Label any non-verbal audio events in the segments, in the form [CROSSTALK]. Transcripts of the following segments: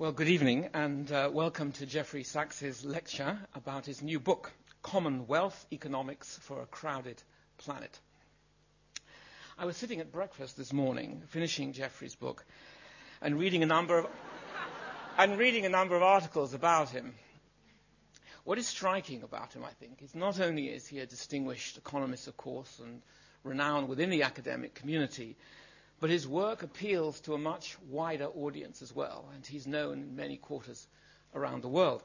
Well, good evening, and uh, welcome to Jeffrey Sachs's lecture about his new book, Common Wealth Economics for a Crowded Planet. I was sitting at breakfast this morning, finishing Jeffrey's book, and reading a number of, and reading a number of articles about him. What is striking about him, I think, is not only is he a distinguished economist, of course, and renowned within the academic community, but his work appeals to a much wider audience as well, and he's known in many quarters around the world.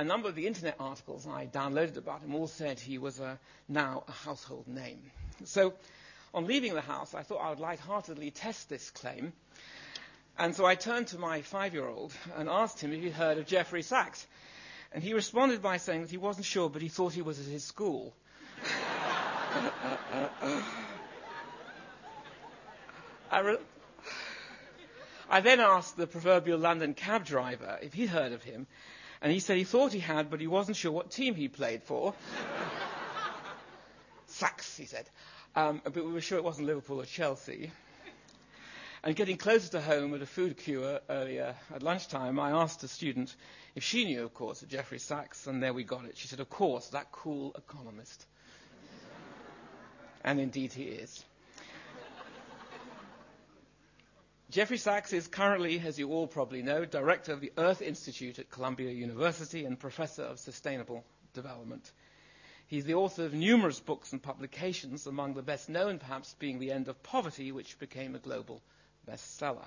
A number of the internet articles I downloaded about him all said he was a, now a household name. So, on leaving the house, I thought I would lightheartedly test this claim. And so I turned to my five year old and asked him if he'd heard of Jeffrey Sachs. And he responded by saying that he wasn't sure, but he thought he was at his school. [LAUGHS] I, re- I then asked the proverbial London cab driver if he'd heard of him, and he said he thought he had, but he wasn't sure what team he played for. [LAUGHS] Sachs, he said. Um, but we were sure it wasn't Liverpool or Chelsea. And getting closer to home at a food queue earlier at lunchtime, I asked a student if she knew, of course, of Jeffrey Sachs, and there we got it. She said, Of course, that cool economist. and indeed he is. Jeffrey Sachs is currently, as you all probably know, director of the Earth Institute at Columbia University and professor of sustainable development. He's the author of numerous books and publications, among the best known perhaps being The End of Poverty, which became a global bestseller.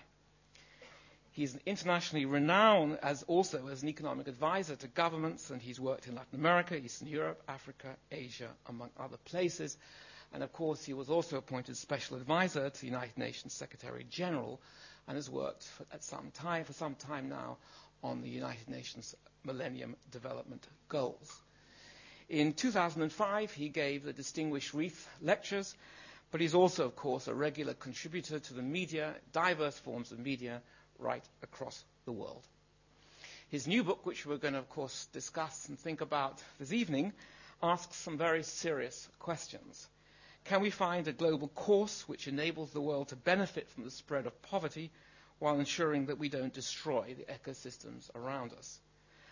He's internationally renowned as also as an economic advisor to governments, and he's worked in Latin America, Eastern Europe, Africa, Asia, among other places. And of course, he was also appointed special advisor to the United Nations Secretary General and has worked for, at some time, for some time now on the United Nations Millennium Development Goals. In 2005, he gave the Distinguished Reith Lectures, but he's also, of course, a regular contributor to the media, diverse forms of media, right across the world. His new book, which we're going to, of course, discuss and think about this evening, asks some very serious questions. Can we find a global course which enables the world to benefit from the spread of poverty while ensuring that we don't destroy the ecosystems around us?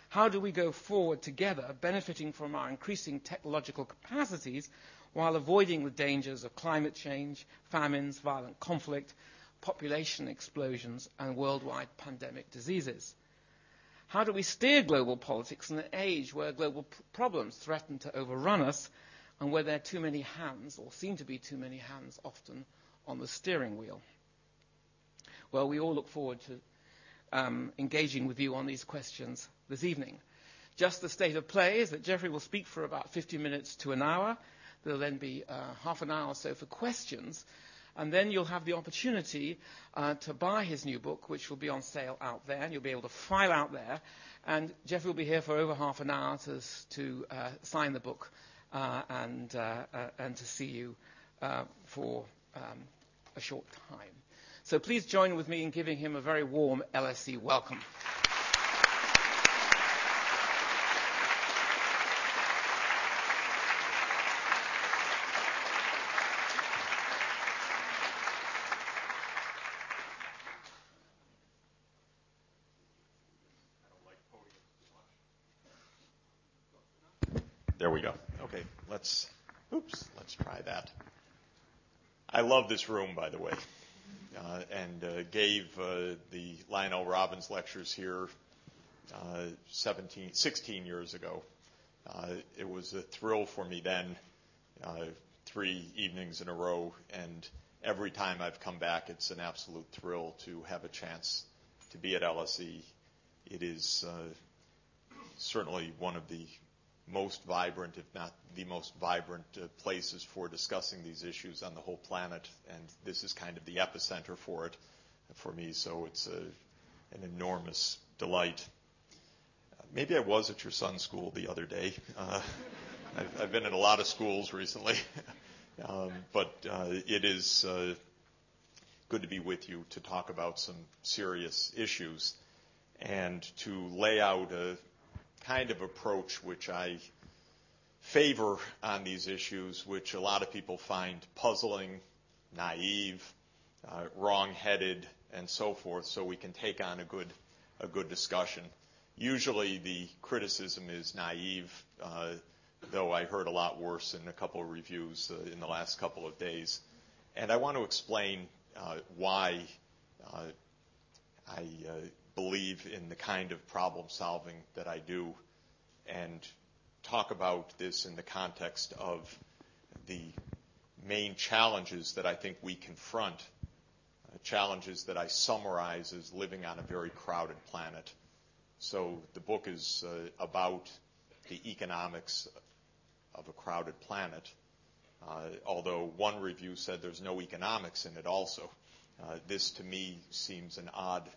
How do we go forward together, benefiting from our increasing technological capacities while avoiding the dangers of climate change, famines, violent conflict, population explosions, and worldwide pandemic diseases? How do we steer global politics in an age where global pr- problems threaten to overrun us and where there are too many hands, or seem to be too many hands often, on the steering wheel. Well, we all look forward to um, engaging with you on these questions this evening. Just the state of play is that Jeffrey will speak for about 50 minutes to an hour. There'll then be uh, half an hour or so for questions. And then you'll have the opportunity uh, to buy his new book, which will be on sale out there, and you'll be able to file out there. And Jeffrey will be here for over half an hour to, to uh, sign the book and, uh, uh, and to see you for um, a short time. So please join with me in giving him a very warm LSE welcome. Let's, oops, let's try that. I love this room, by the way, uh, and uh, gave uh, the Lionel Robbins lectures here uh, 17, 16 years ago. Uh, it was a thrill for me then, uh, three evenings in a row, and every time I've come back, it's an absolute thrill to have a chance to be at LSE. It is certainly one of the most vibrant, if not the most vibrant uh, places for discussing these issues on the whole planet. And this is kind of the epicenter for it for me. So it's a, an enormous delight. Maybe I was at your son's school the other day. [LAUGHS] Uh, I've, I've, been in a lot of schools recently. [LAUGHS] um, but uh, it is uh, good to be with you to talk about some serious issues and to lay out a kind of approach which I favor on these issues, which a lot of people find puzzling, naive, uh, wrong-headed, and so forth, so we can take on a good a good discussion. Usually the criticism is naive, uh, though I heard a lot worse in a couple of reviews uh, in the last couple of days. And I want to explain uh, why uh, I uh, believe in the kind of problem solving that I do and talk about this in the context of the main challenges that I think we confront, uh, challenges that I summarize as living on a very crowded planet. So the book is uh, about the economics of a crowded planet. Uh, although one review said there's no economics in it also. This to me seems an odd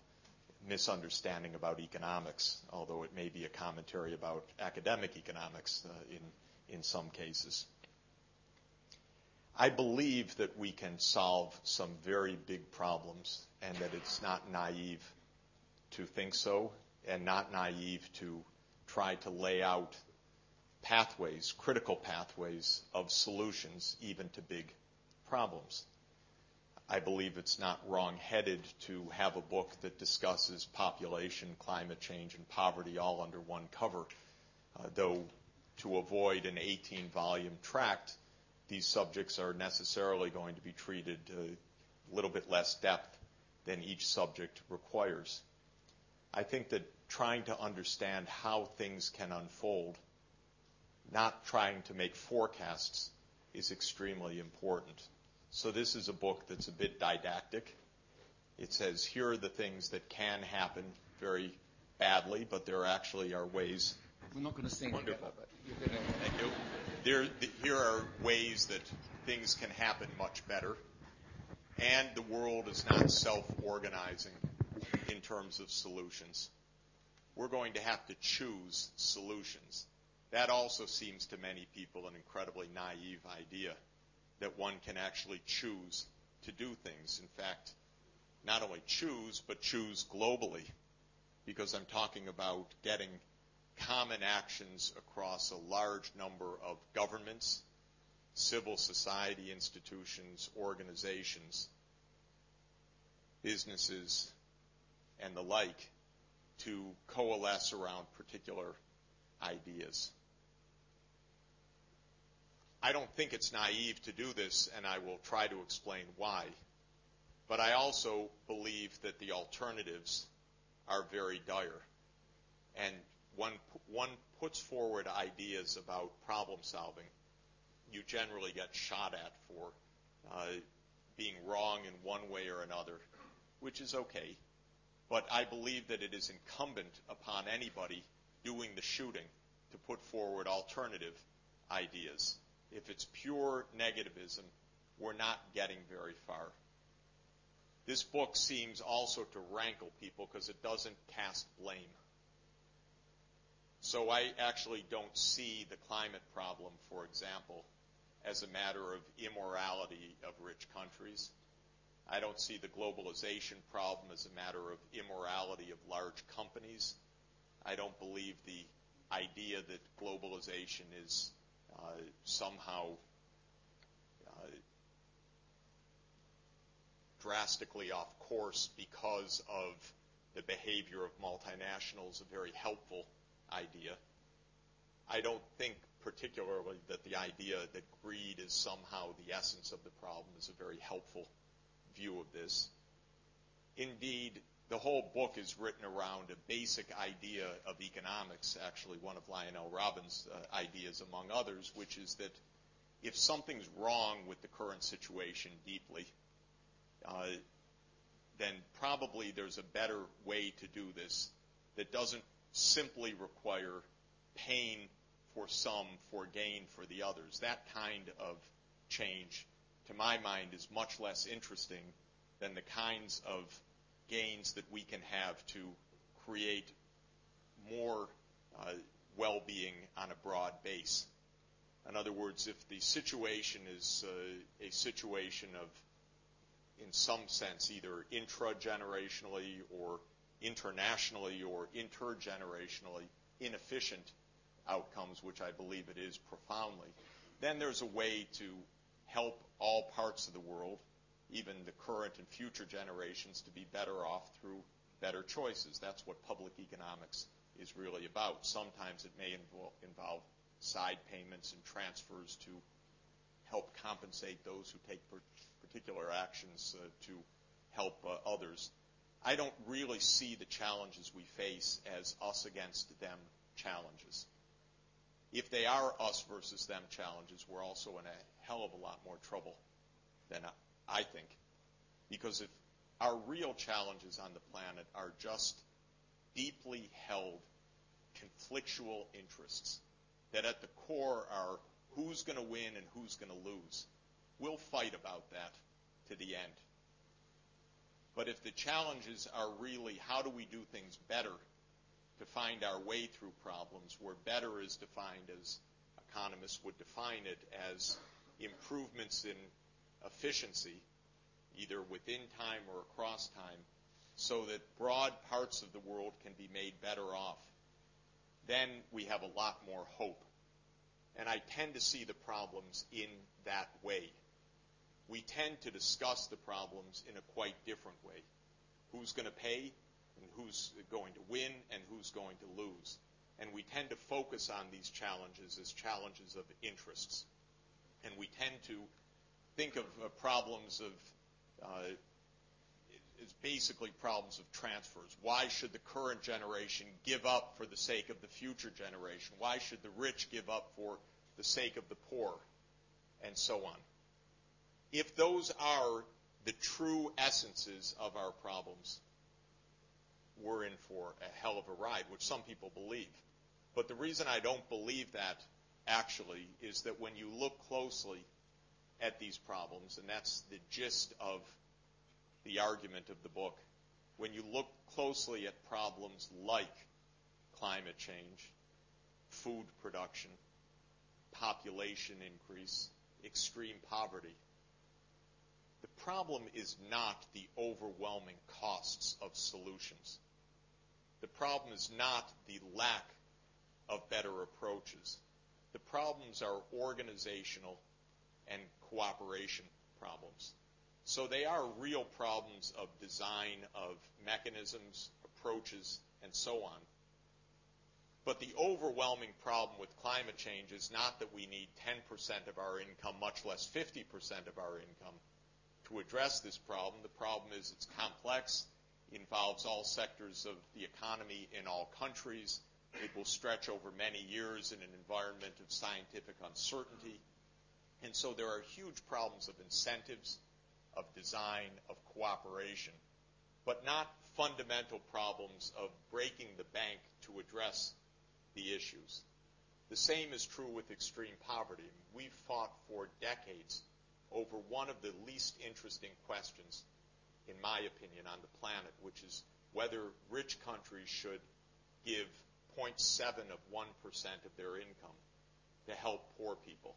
misunderstanding about economics, although it may be a commentary about academic economics uh, in, in some cases. I believe that we can solve some very big problems and that it's not naive to think so and not naive to try to lay out pathways, critical pathways of solutions even to big problems. I believe it's not wrong-headed to have a book that discusses population, climate change, and poverty all under one cover. Uh, though to avoid an 18-volume tract, these subjects are necessarily going to be treated a little bit less depth than each subject requires. I think that trying to understand how things can unfold, not trying to make forecasts, is extremely important. So this is a book that's a bit didactic. It says here are the things that can happen very badly, but there actually are ways. We're not going to sing Wonderful. together, but you're going to. Thank you. There, here are ways that things can happen much better, and the world is not self-organizing in terms of solutions. We're going to have to choose solutions. That also seems to many people an incredibly naive idea that one can actually choose to do things. In fact, not only choose, but choose globally, because I'm talking about getting common actions across a large number of governments, civil society institutions, organizations, businesses, and the like to coalesce around particular ideas. I don't think it's naive to do this, and I will try to explain why. But I also believe that the alternatives are very dire. And when one puts forward ideas about problem solving, you generally get shot at for uh, being wrong in one way or another, which is okay. But I believe that it is incumbent upon anybody doing the shooting to put forward alternative ideas if it's pure negativism, we're not getting very far. This book seems also to rankle people because it doesn't cast blame. So I actually don't see the climate problem, for example, as a matter of immorality of rich countries. I don't see the globalization problem as a matter of immorality of large companies. I don't believe the idea that globalization is uh, somehow uh, drastically off course because of the behavior of multinationals a very helpful idea. I don't think particularly that the idea that greed is somehow the essence of the problem is a very helpful view of this. Indeed, the whole book is written around a basic idea of economics, actually one of Lionel Robbins' uh, ideas among others, which is that if something's wrong with the current situation deeply, uh, then probably there's a better way to do this that doesn't simply require pain for some for gain for the others. That kind of change, to my mind, is much less interesting than the kinds of gains that we can have to create more uh, well-being on a broad base. In other words, if the situation is uh, a situation of, in some sense, either intra-generationally or internationally or intergenerationally inefficient outcomes, which I believe it is profoundly, then there's a way to help all parts of the world even the current and future generations to be better off through better choices. That's what public economics is really about. Sometimes it may involve side payments and transfers to help compensate those who take particular actions uh, to help uh, others. I don't really see the challenges we face as us against them challenges. If they are us versus them challenges, we're also in a hell of a lot more trouble than I think. Because if our real challenges on the planet are just deeply held conflictual interests that at the core are who's going to win and who's going to lose. We'll fight about that to the end. But if the challenges are really how do we do things better to find our way through problems, where better is defined as economists would define it as improvements in efficiency, either within time or across time, so that broad parts of the world can be made better off, then we have a lot more hope. And I tend to see the problems in that way. We tend to discuss the problems in a quite different way. Who's going to pay, and who's going to win, and who's going to lose. And we tend to focus on these challenges as challenges of interests. And we tend to think of uh, problems of uh, is basically problems of transfers. Why should the current generation give up for the sake of the future generation? Why should the rich give up for the sake of the poor? And so on. If those are the true essences of our problems, we're in for a hell of a ride, which some people believe. But the reason I don't believe that actually is that when you look closely at these problems, and that's the gist of the argument of the book. When you look closely at problems like climate change, food production, population increase, extreme poverty, the problem is not the overwhelming costs of solutions. The problem is not the lack of better approaches. The problems are organizational and cooperation problems. So they are real problems of design, of mechanisms, approaches, and so on. But the overwhelming problem with climate change is not that we need 10% of our income, much less 50% of our income, to address this problem. The problem is it's complex, involves all sectors of the economy in all countries. It will stretch over many years in an environment of scientific uncertainty. And so there are huge problems of incentives, of design, of cooperation, but not fundamental problems of breaking the bank to address the issues. The same is true with extreme poverty. We've fought for decades over one of the least interesting questions, in my opinion, on the planet, which is whether rich countries should give 0.7 of 1% of their income to help poor people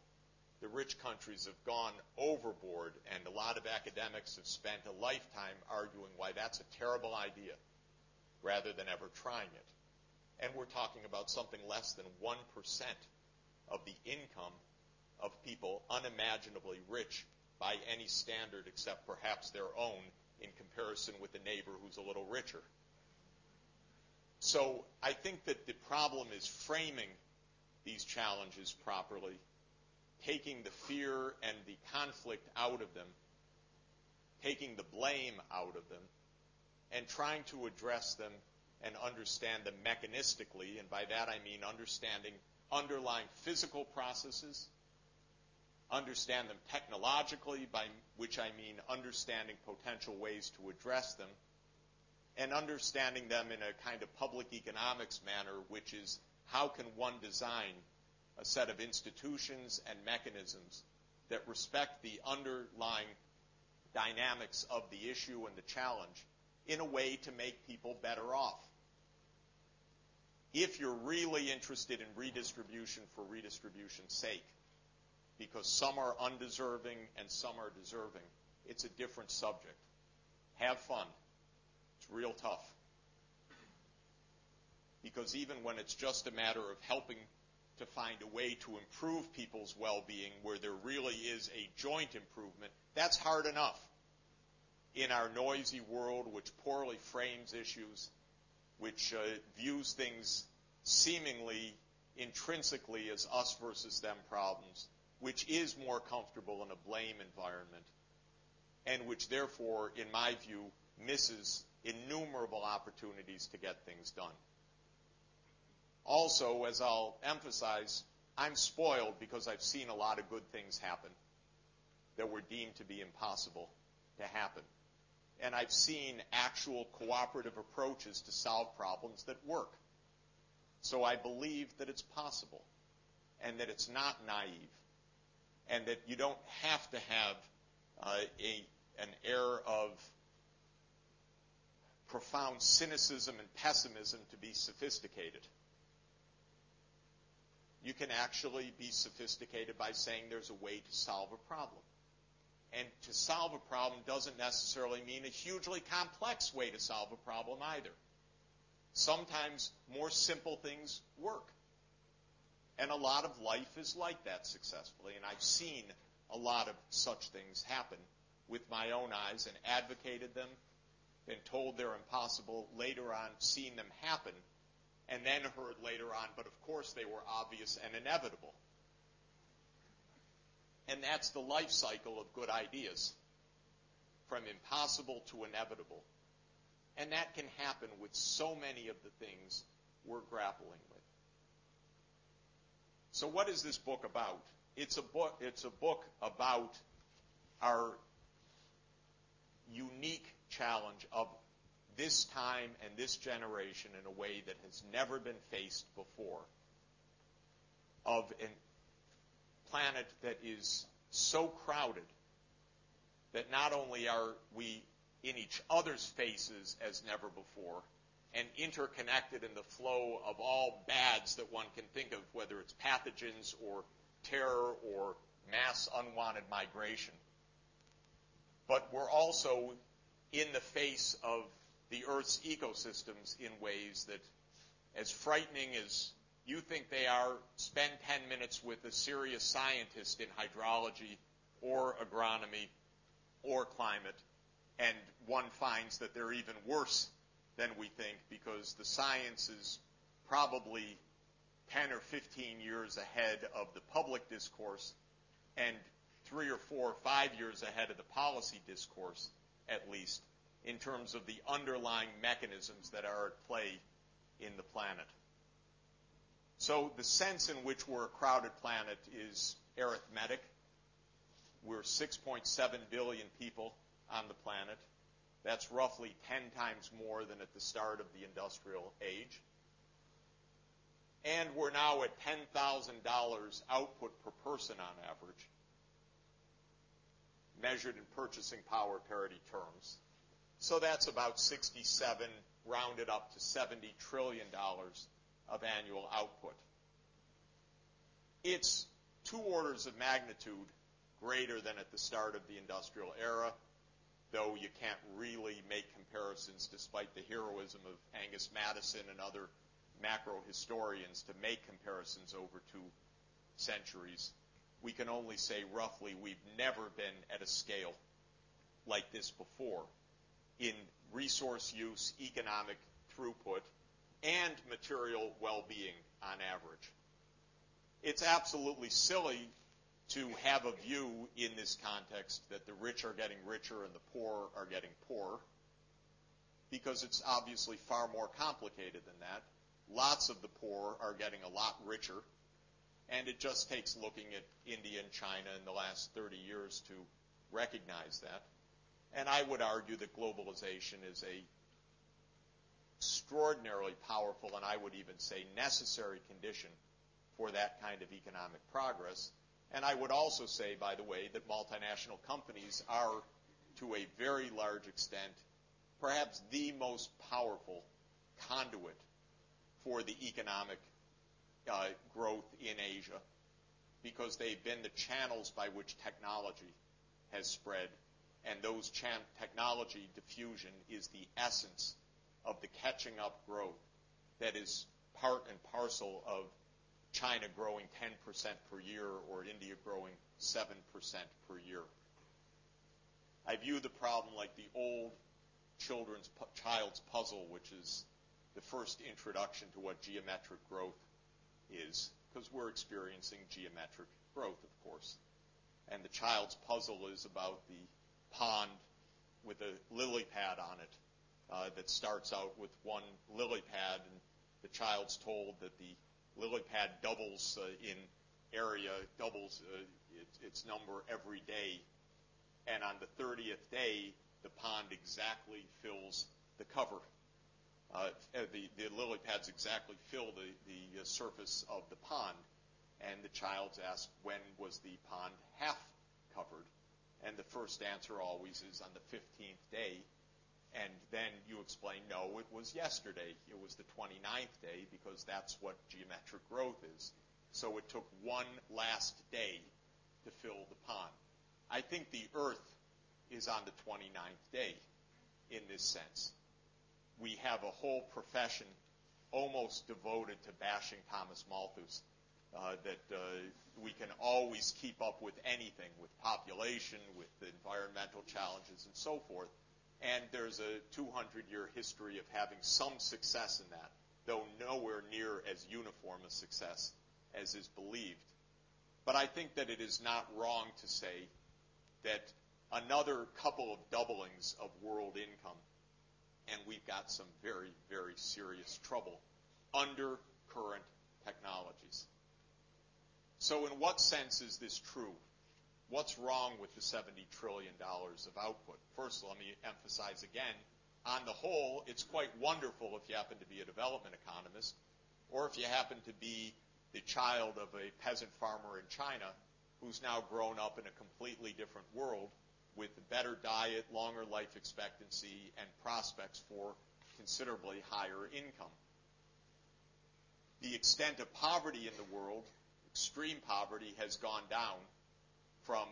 the rich countries have gone overboard, and a lot of academics have spent a lifetime arguing why that's a terrible idea rather than ever trying it. And we're talking about something less than 1% of the income of people unimaginably rich by any standard except perhaps their own in comparison with a neighbor who's a little richer. So I think that the problem is framing these challenges properly taking the fear and the conflict out of them, taking the blame out of them, and trying to address them and understand them mechanistically. And by that I mean understanding underlying physical processes, understand them technologically, by which I mean understanding potential ways to address them, and understanding them in a kind of public economics manner, which is how can one design a set of institutions and mechanisms that respect the underlying dynamics of the issue and the challenge in a way to make people better off. If you're really interested in redistribution for redistribution's sake, because some are undeserving and some are deserving, it's a different subject. Have fun. It's real tough. Because even when it's just a matter of helping to find a way to improve people's well being where there really is a joint improvement, that's hard enough. in our noisy world, which poorly frames issues, which uh, views things seemingly intrinsically as us versus them problems, which is more comfortable in a blame environment, and which therefore, in my view, misses innumerable opportunities to get things done. Also, as I'll emphasize, I'm spoiled because I've seen a lot of good things happen that were deemed to be impossible to happen. And I've seen actual cooperative approaches to solve problems that work. So I believe that it's possible and that it's not naive and that you don't have to have uh, a, an air of profound cynicism and pessimism to be sophisticated. You can actually be sophisticated by saying there's a way to solve a problem. And to solve a problem doesn't necessarily mean a hugely complex way to solve a problem either. Sometimes more simple things work. And a lot of life is like that successfully. And I've seen a lot of such things happen with my own eyes and advocated them, been told they're impossible, later on seen them happen, and then heard later on, but of course they were obvious and inevitable. And that's the life cycle of good ideas from impossible to inevitable. And that can happen with so many of the things we're grappling with. So what is this book about? It's a book, it's a book about our unique challenge of this time and this generation in a way that has never been faced before. Of a planet that is so crowded that not only are we in each other's faces as never before, and interconnected in the flow of all bads that one can think of, whether it's pathogens or terror or mass unwanted migration. But we're also in the face of the Earth's ecosystems in ways that, as frightening as you think they are, spend 10 minutes with a serious scientist in hydrology or agronomy or climate, and one finds that they're even worse than we think because the science is probably 10 or 15 years ahead of the public discourse and three or four or five years ahead of the policy discourse, at least, in terms of the underlying mechanisms that are at play in the planet. So the sense in which we're a crowded planet is arithmetic. We're 6.7 billion people on the planet. That's roughly 10 times more than at the start of the industrial age. And we're now at $10,000 output per person on average, measured in purchasing power parity terms. So that's about 67, rounded up to $70 trillion of annual output. It's two orders of magnitude greater than at the start of the industrial era though you can't really make comparisons despite the heroism of Angus Maddison and other macro historians to make comparisons over two centuries. We can only say roughly we've never been at a scale like this before in resource use, economic throughput, and material well-being on average. It's absolutely silly to have a view in this context that the rich are getting richer and the poor are getting poorer, because it's obviously far more complicated than that. Lots of the poor are getting a lot richer, and it just takes looking at India and China in the last 30 years to recognize that. And I would argue that globalization is a extraordinarily powerful and I would even say necessary condition for that kind of economic progress. And I would also say, by the way, that multinational companies are, to a very large extent, perhaps the most powerful conduit for the economic uh, growth in Asia because they've been the channels by which technology has spread. And those technology diffusion is the essence of the catching up growth that is part and parcel of China growing 10% per year or India growing 7% per year. I view the problem like the old children's child's puzzle, which is the first introduction to what geometric growth is, because we're experiencing geometric growth, of course. And the child's puzzle is about the pond with a lily pad on it uh, that starts out with one lily pad, and the child's told that the lily pad doubles uh, in area, doubles uh, its, its number every day, and on the 30th day, the pond exactly fills the cover. Uh, the, the, lily pads exactly fill the, the uh, surface of the pond. And the child's asked, when was the pond half covered? And the first answer always is on the 15th day. And then you explain, no, it was yesterday. It was the 29th day because that's what geometric growth is. So it took one last day to fill the pond. I think the earth is on the 29th day in this sense. We have a whole profession almost devoted to bashing Thomas Malthus. Uh, that uh, we can always keep up with anything, with population, with environmental challenges, and so forth. And there's a 200 year history of having some success in that, though nowhere near as uniform a success as is believed. But I think that it is not wrong to say that another couple of doublings of world income, and we've got some very, very serious trouble under current technologies. So, in what sense is this true? What's wrong with the $70 trillion of output? First, let me emphasize again on the whole, it's quite wonderful if you happen to be a development economist, or if you happen to be the child of a peasant farmer in China who's now grown up in a completely different world with a better diet, longer life expectancy, and prospects for considerably higher income. The extent of poverty in the world, extreme poverty, has gone down from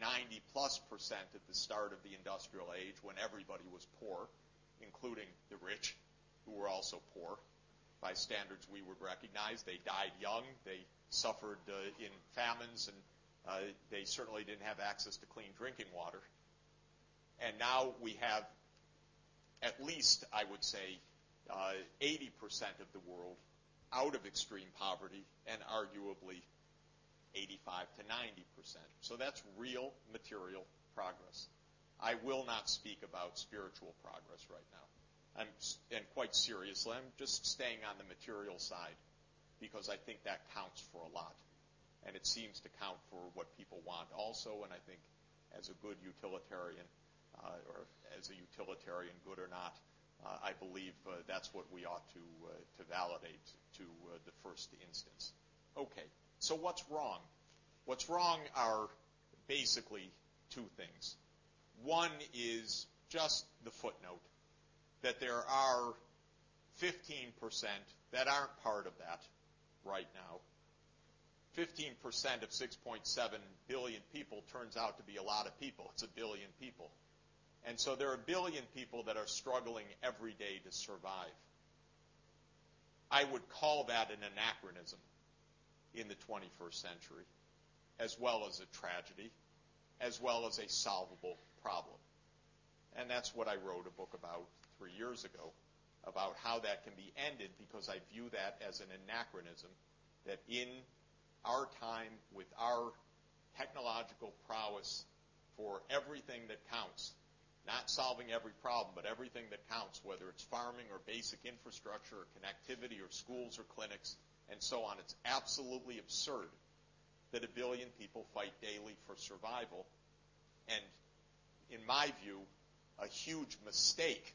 90 plus percent at the start of the industrial age when everybody was poor, including the rich, who were also poor. By standards we would recognize, they died young, they suffered uh, in famines and uh, they certainly didn't have access to clean drinking water. And now we have at least, I would say, uh, 80% of the world out of extreme poverty and arguably 85 to 90%. So that's real material progress. I will not speak about spiritual progress right now. I'm, and quite seriously, I'm just staying on the material side because I think that counts for a lot and it seems to count for what people want also. And I think as a good utilitarian, uh, or as a utilitarian good or not, I believe uh, that's what we ought to uh, validate to uh, the first instance. Okay, so what's wrong? What's wrong are basically two things. One is just the footnote that there are 15% that aren't part of that right now, 15% of 6.7 billion people turns out to be a lot of people. It's a billion people. And so there are a billion people that are struggling every day to survive. I would call that an anachronism in the 21st century, as well as a tragedy, as well as a solvable problem. And that's what I wrote a book about three years ago, about how that can be ended, because I view that as an anachronism, that in our time with our technological prowess for everything that counts. Not solving every problem, but everything that counts, whether it's farming or basic infrastructure or connectivity or schools or clinics and so on. It's absolutely absurd that a billion people fight daily for survival. And in my view, a huge mistake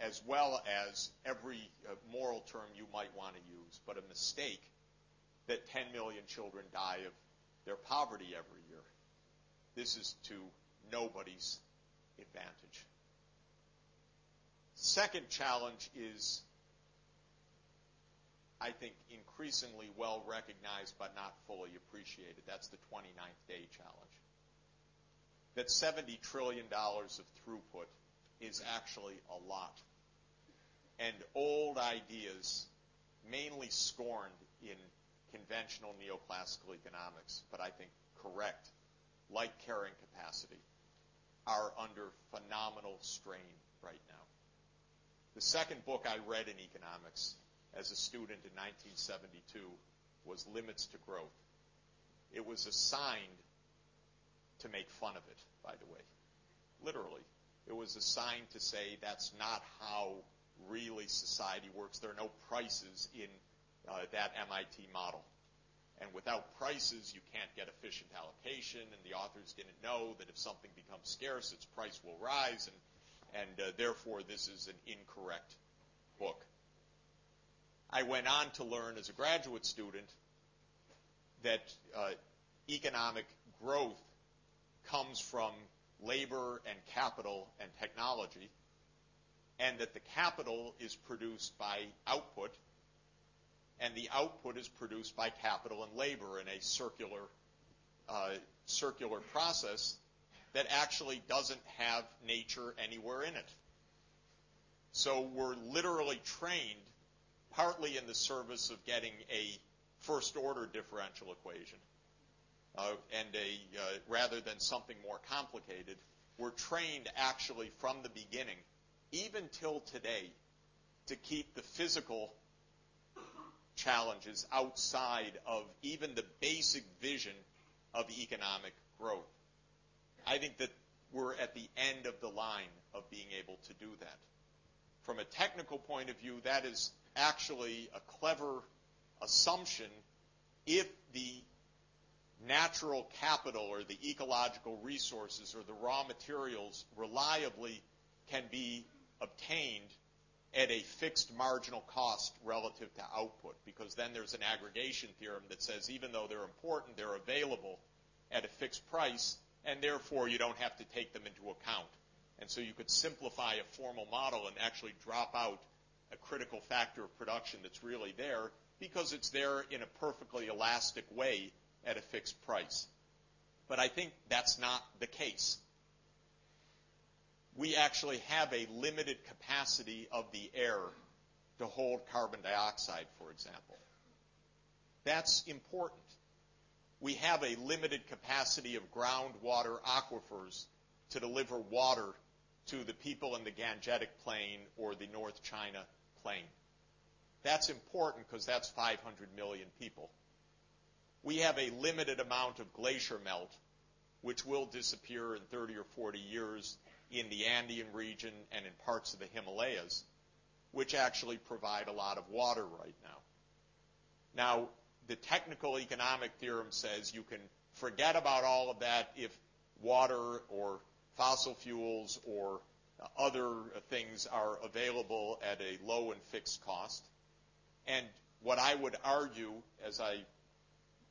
as well as every uh, moral term you might want to use, but a mistake that 10 million children die of their poverty every year. This is to nobody's advantage. Second challenge is, I think, increasingly well recognized but not fully appreciated. That's the 29th day challenge. That $70 trillion of throughput is actually a lot. And old ideas, mainly scorned in conventional neoclassical economics, but I think correct, like carrying capacity, are under phenomenal strain right now. The second book I read in economics as a student in 1972 was Limits to Growth. It was assigned to make fun of it, by the way. Literally. It was assigned to say that's not how really society works. There are no prices in uh, that MIT model. And without prices, you can't get efficient allocation, and the authors didn't know that if something becomes scarce, its price will rise, and, and uh, therefore this is an incorrect book. I went on to learn as a graduate student that uh, economic growth comes from labor and capital and technology, and that the capital is produced by output, and the output is produced by capital and labor in a circular, uh, circular process that actually doesn't have nature anywhere in it. So we're literally trained partly in the service of getting a first order differential equation uh, and a uh, rather than something more complicated, we're trained actually from the beginning, even till today, to keep the physical challenges outside of even the basic vision of economic growth. I think that we're at the end of the line of being able to do that. From a technical point of view, that is actually a clever assumption if the natural capital or the ecological resources or the raw materials reliably can be obtained at a fixed marginal cost relative to output because then there's an aggregation theorem that says even though they're important, they're available at a fixed price and therefore you don't have to take them into account. And so you could simplify a formal model and actually drop out a critical factor of production that's really there because it's there in a perfectly elastic way at a fixed price. But I think that's not the case. We actually have a limited capacity of the air to hold carbon dioxide, for example. That's important. We have a limited capacity of groundwater aquifers to deliver water to the people in the Gangetic Plain or the North China Plain. That's important because that's 500 million people we have a limited amount of glacier melt, which will disappear in 30 or 40 years in the Andean region and in parts of the Himalayas, which actually provide a lot of water right now. Now, the technical economic theorem says you can forget about all of that if water or fossil fuels or other things are available at a low and fixed cost. And what I would argue, as I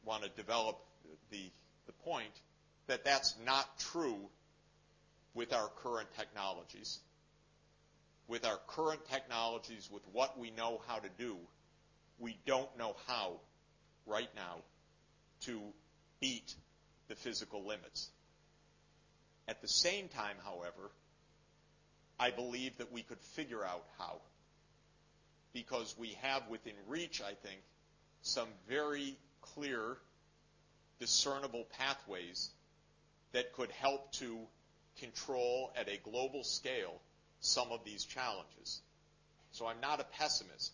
want to develop the, the point that that's not true with our current technologies. With our current technologies, with what we know how to do, we don't know how right now to beat the physical limits. At the same time, however, I believe that we could figure out how. Because we have within reach, I think, some very clear, discernible pathways that could help to control at a global scale some of these challenges. So I'm not a pessimist,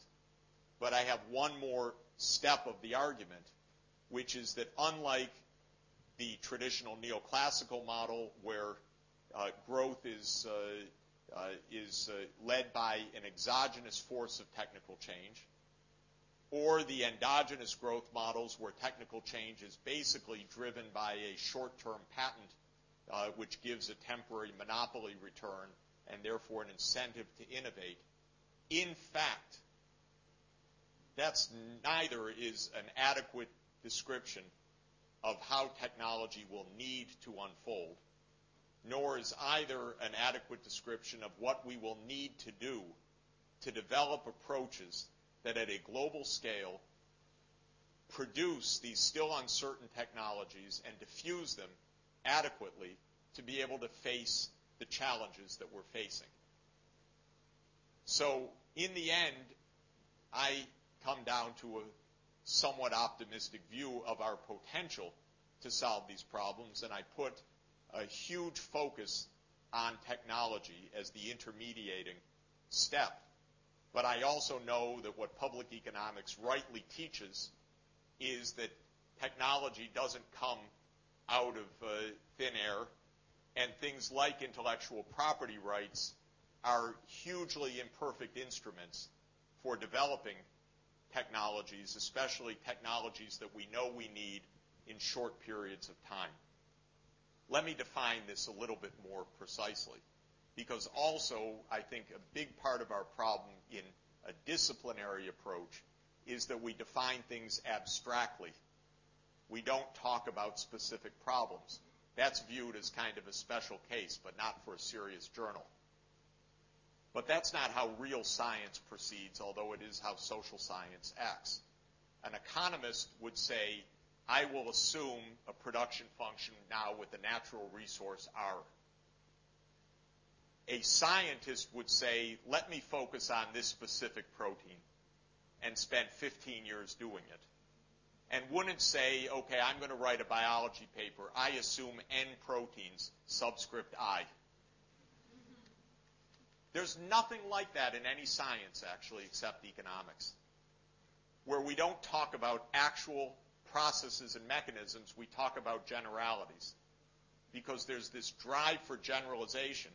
but I have one more step of the argument, which is that unlike the traditional neoclassical model where uh, growth is, uh, uh, is uh, led by an exogenous force of technical change, or the endogenous growth models where technical change is basically driven by a short-term patent uh, which gives a temporary monopoly return and therefore an incentive to innovate. In fact, that's neither is an adequate description of how technology will need to unfold, nor is either an adequate description of what we will need to do to develop approaches that at a global scale produce these still uncertain technologies and diffuse them adequately to be able to face the challenges that we're facing. So in the end, I come down to a somewhat optimistic view of our potential to solve these problems, and I put a huge focus on technology as the intermediating step. But I also know that what public economics rightly teaches is that technology doesn't come out of uh, thin air, and things like intellectual property rights are hugely imperfect instruments for developing technologies, especially technologies that we know we need in short periods of time. Let me define this a little bit more precisely, because also I think a big part of our problem in a disciplinary approach is that we define things abstractly. We don't talk about specific problems. That's viewed as kind of a special case, but not for a serious journal. But that's not how real science proceeds, although it is how social science acts. An economist would say, I will assume a production function now with the natural resource R. A scientist would say, let me focus on this specific protein and spend 15 years doing it. And wouldn't say, okay, I'm going to write a biology paper. I assume N proteins, subscript I. There's nothing like that in any science, actually, except economics, where we don't talk about actual processes and mechanisms, we talk about generalities. Because there's this drive for generalization,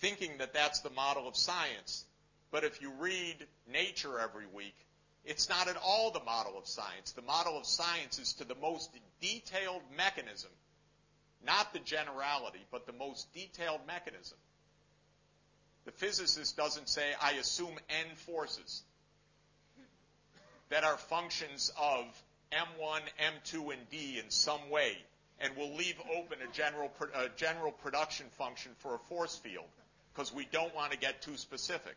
thinking that that's the model of science. But if you read Nature every week, it's not at all the model of science. The model of science is to the most detailed mechanism, not the generality, but the most detailed mechanism. The physicist doesn't say, I assume n forces that are functions of M1, M2, and D in some way, and we'll leave open a general, a general production function for a force field because we don't want to get too specific.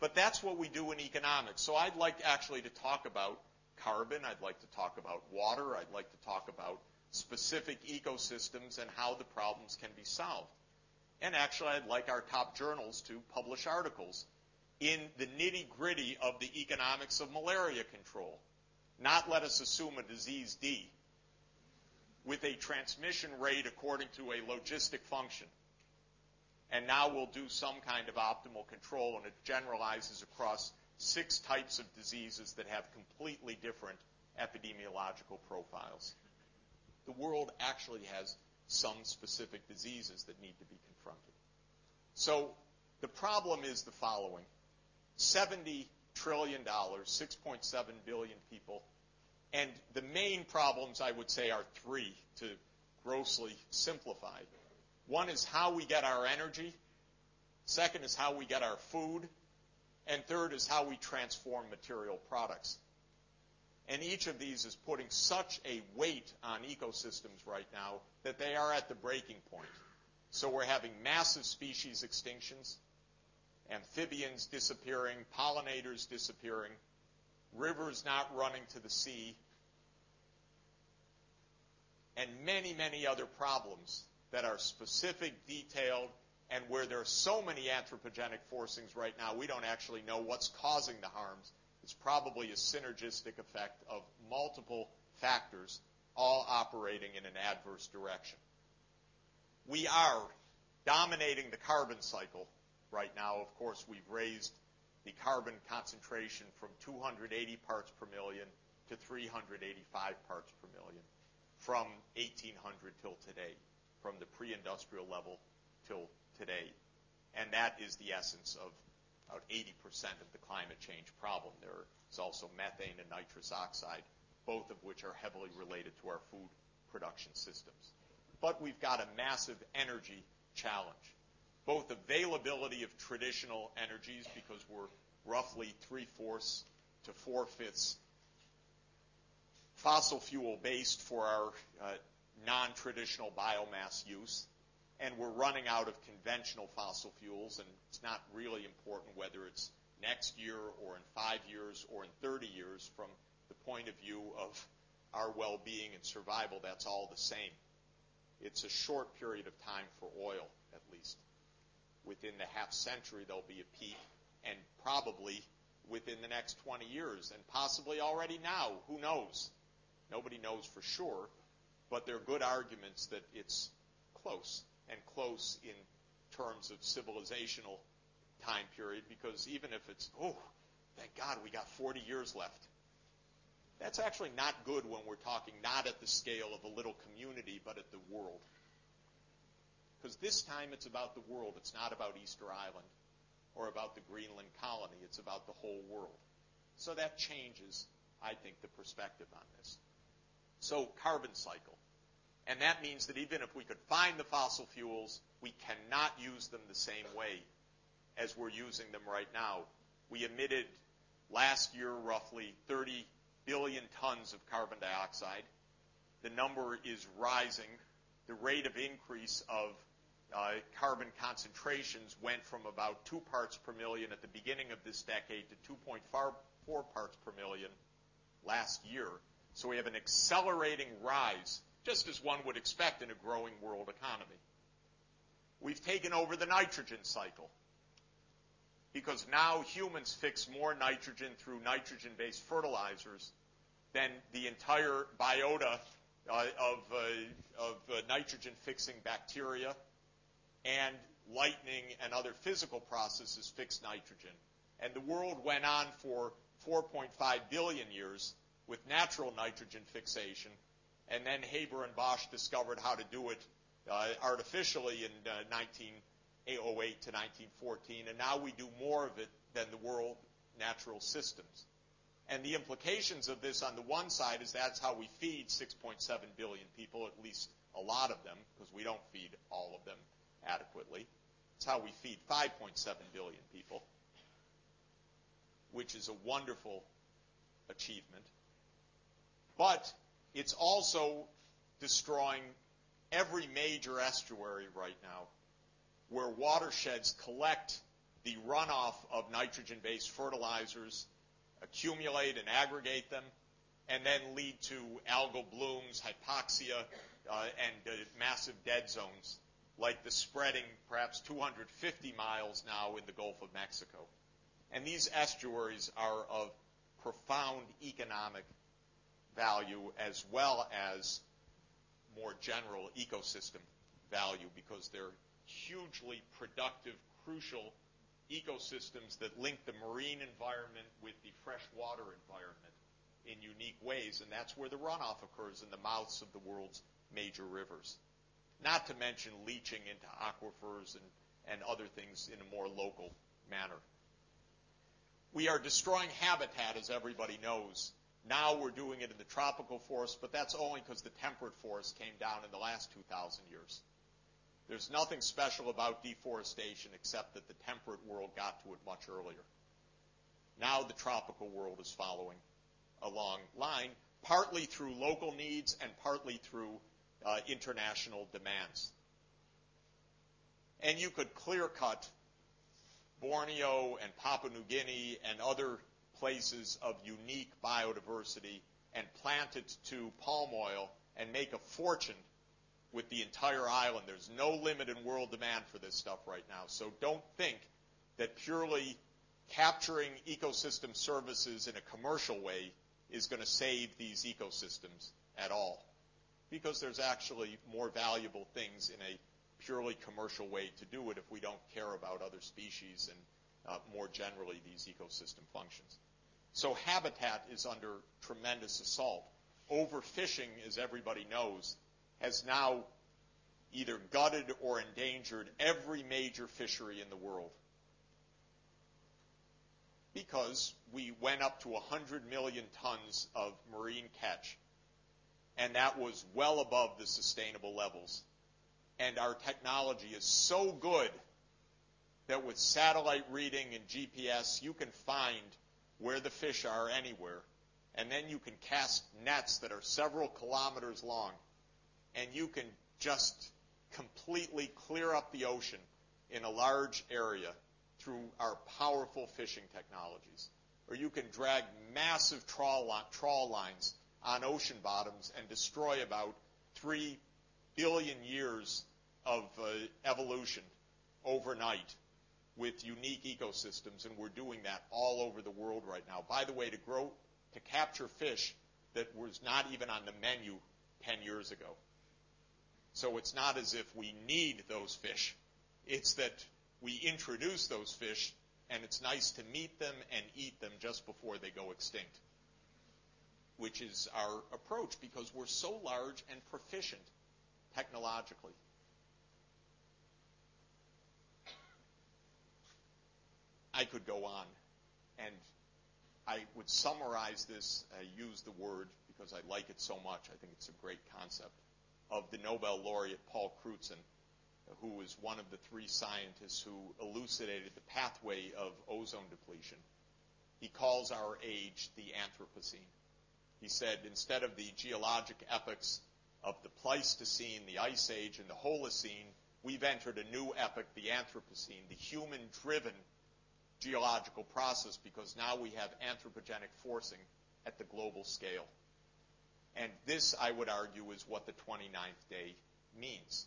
But that's what we do in economics. So I'd like actually to talk about carbon. I'd like to talk about water. I'd like to talk about specific ecosystems and how the problems can be solved. And actually, I'd like our top journals to publish articles in the nitty gritty of the economics of malaria control. Not let us assume a disease D with a transmission rate according to a logistic function. And now we'll do some kind of optimal control, and it generalizes across six types of diseases that have completely different epidemiological profiles. The world actually has some specific diseases that need to be confronted. So the problem is the following. 70 trillion dollars, 6.7 billion people, and the main problems I would say are three to grossly simplify. One is how we get our energy, second is how we get our food, and third is how we transform material products. And each of these is putting such a weight on ecosystems right now that they are at the breaking point. So we're having massive species extinctions, amphibians disappearing, pollinators disappearing, rivers not running to the sea, and many, many other problems that are specific, detailed, and where there are so many anthropogenic forcings right now, we don't actually know what's causing the harms. It's probably a synergistic effect of multiple factors all operating in an adverse direction. We are dominating the carbon cycle right now. Of course, we've raised the carbon concentration from 280 parts per million to 385 parts per million from 1800 till today, from the pre-industrial level till today. And that is the essence of about 80% of the climate change problem. There is also methane and nitrous oxide, both of which are heavily related to our food production systems. But we've got a massive energy challenge. Both availability of traditional energies, because we're roughly three-fourths to four-fifths fossil fuel based for our uh, non-traditional biomass use, and we're running out of conventional fossil fuels, and it's not really important whether it's next year or in five years or in 30 years from the point of view of our well-being and survival, that's all the same. It's a short period of time for oil, at least. Within the half century, there'll be a peak, and probably within the next 20 years, and possibly already now. Who knows? Nobody knows for sure, but there are good arguments that it's close, and close in terms of civilizational time period, because even if it's, oh, thank God we got 40 years left, that's actually not good when we're talking not at the scale of a little community, but at the world. Because this time it's about the world. It's not about Easter Island or about the Greenland colony. It's about the whole world. So that changes, I think, the perspective on this. So carbon cycle. And that means that even if we could find the fossil fuels, we cannot use them the same way as we're using them right now. We emitted last year roughly 30 billion tons of carbon dioxide. The number is rising. The rate of increase of uh, carbon concentrations went from about 2 parts per million at the beginning of this decade to 2.4 parts per million last year. So we have an accelerating rise, just as one would expect in a growing world economy. We've taken over the nitrogen cycle because now humans fix more nitrogen through nitrogen-based fertilizers than the entire biota uh, of, uh, of uh, nitrogen-fixing bacteria and lightning and other physical processes fix nitrogen. And the world went on for 4.5 billion years with natural nitrogen fixation, and then Haber and Bosch discovered how to do it uh, artificially in uh, 1908 to 1914, and now we do more of it than the world natural systems. And the implications of this on the one side is that's how we feed 6.7 billion people, at least a lot of them, because we don't feed all of them adequately. It's how we feed 5.7 billion people, which is a wonderful achievement. But it's also destroying every major estuary right now where watersheds collect the runoff of nitrogen-based fertilizers, accumulate and aggregate them, and then lead to algal blooms, hypoxia, uh, and uh, massive dead zones, like the spreading perhaps 250 miles now in the Gulf of Mexico. And these estuaries are of profound economic value as well as more general ecosystem value because they're hugely productive, crucial ecosystems that link the marine environment with the freshwater environment in unique ways, and that's where the runoff occurs in the mouths of the world's major rivers. Not to mention leaching into aquifers and, and other things in a more local manner. We are destroying habitat, as everybody knows, now we're doing it in the tropical forest, but that's only because the temperate forest came down in the last 2,000 years. There's nothing special about deforestation except that the temperate world got to it much earlier. Now the tropical world is following a long line, partly through local needs and partly through uh, international demands. And you could clear cut Borneo and Papua New Guinea and other places of unique biodiversity and plant it to palm oil and make a fortune with the entire island. There's no limit in world demand for this stuff right now. So don't think that purely capturing ecosystem services in a commercial way is going to save these ecosystems at all. Because there's actually more valuable things in a purely commercial way to do it if we don't care about other species and uh, more generally these ecosystem functions. So habitat is under tremendous assault. Overfishing, as everybody knows, has now either gutted or endangered every major fishery in the world. Because we went up to 100 million tons of marine catch, and that was well above the sustainable levels. And our technology is so good that with satellite reading and GPS, you can find where the fish are anywhere. And then you can cast nets that are several kilometers long. And you can just completely clear up the ocean in a large area through our powerful fishing technologies. Or you can drag massive trawl, trawl lines on ocean bottoms and destroy about 3 billion years of uh, evolution overnight with unique ecosystems, and we're doing that all over the world right now. By the way, to grow, to capture fish that was not even on the menu 10 years ago. So it's not as if we need those fish. It's that we introduce those fish, and it's nice to meet them and eat them just before they go extinct, which is our approach because we're so large and proficient technologically. I could go on, and I would summarize this. I use the word because I like it so much. I think it's a great concept of the Nobel laureate Paul Crutzen, who was one of the three scientists who elucidated the pathway of ozone depletion. He calls our age the Anthropocene. He said instead of the geologic epochs of the Pleistocene, the Ice Age, and the Holocene, we've entered a new epoch, the Anthropocene, the human driven geological process because now we have anthropogenic forcing at the global scale. And this, I would argue, is what the 29th day means.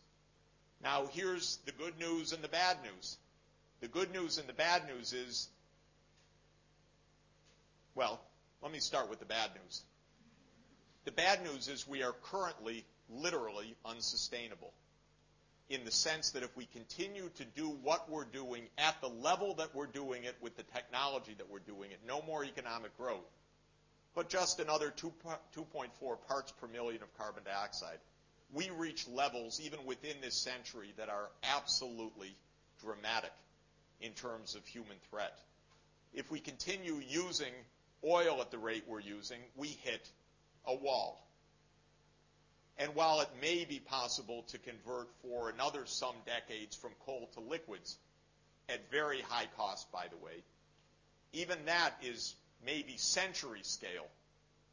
Now, here's the good news and the bad news. The good news and the bad news is, well, let me start with the bad news. The bad news is we are currently literally unsustainable in the sense that if we continue to do what we're doing at the level that we're doing it with the technology that we're doing it, no more economic growth, but just another 2.4 parts per million of carbon dioxide, we reach levels even within this century that are absolutely dramatic in terms of human threat. If we continue using oil at the rate we're using, we hit a wall. And while it may be possible to convert for another some decades from coal to liquids, at very high cost, by the way, even that is maybe century scale.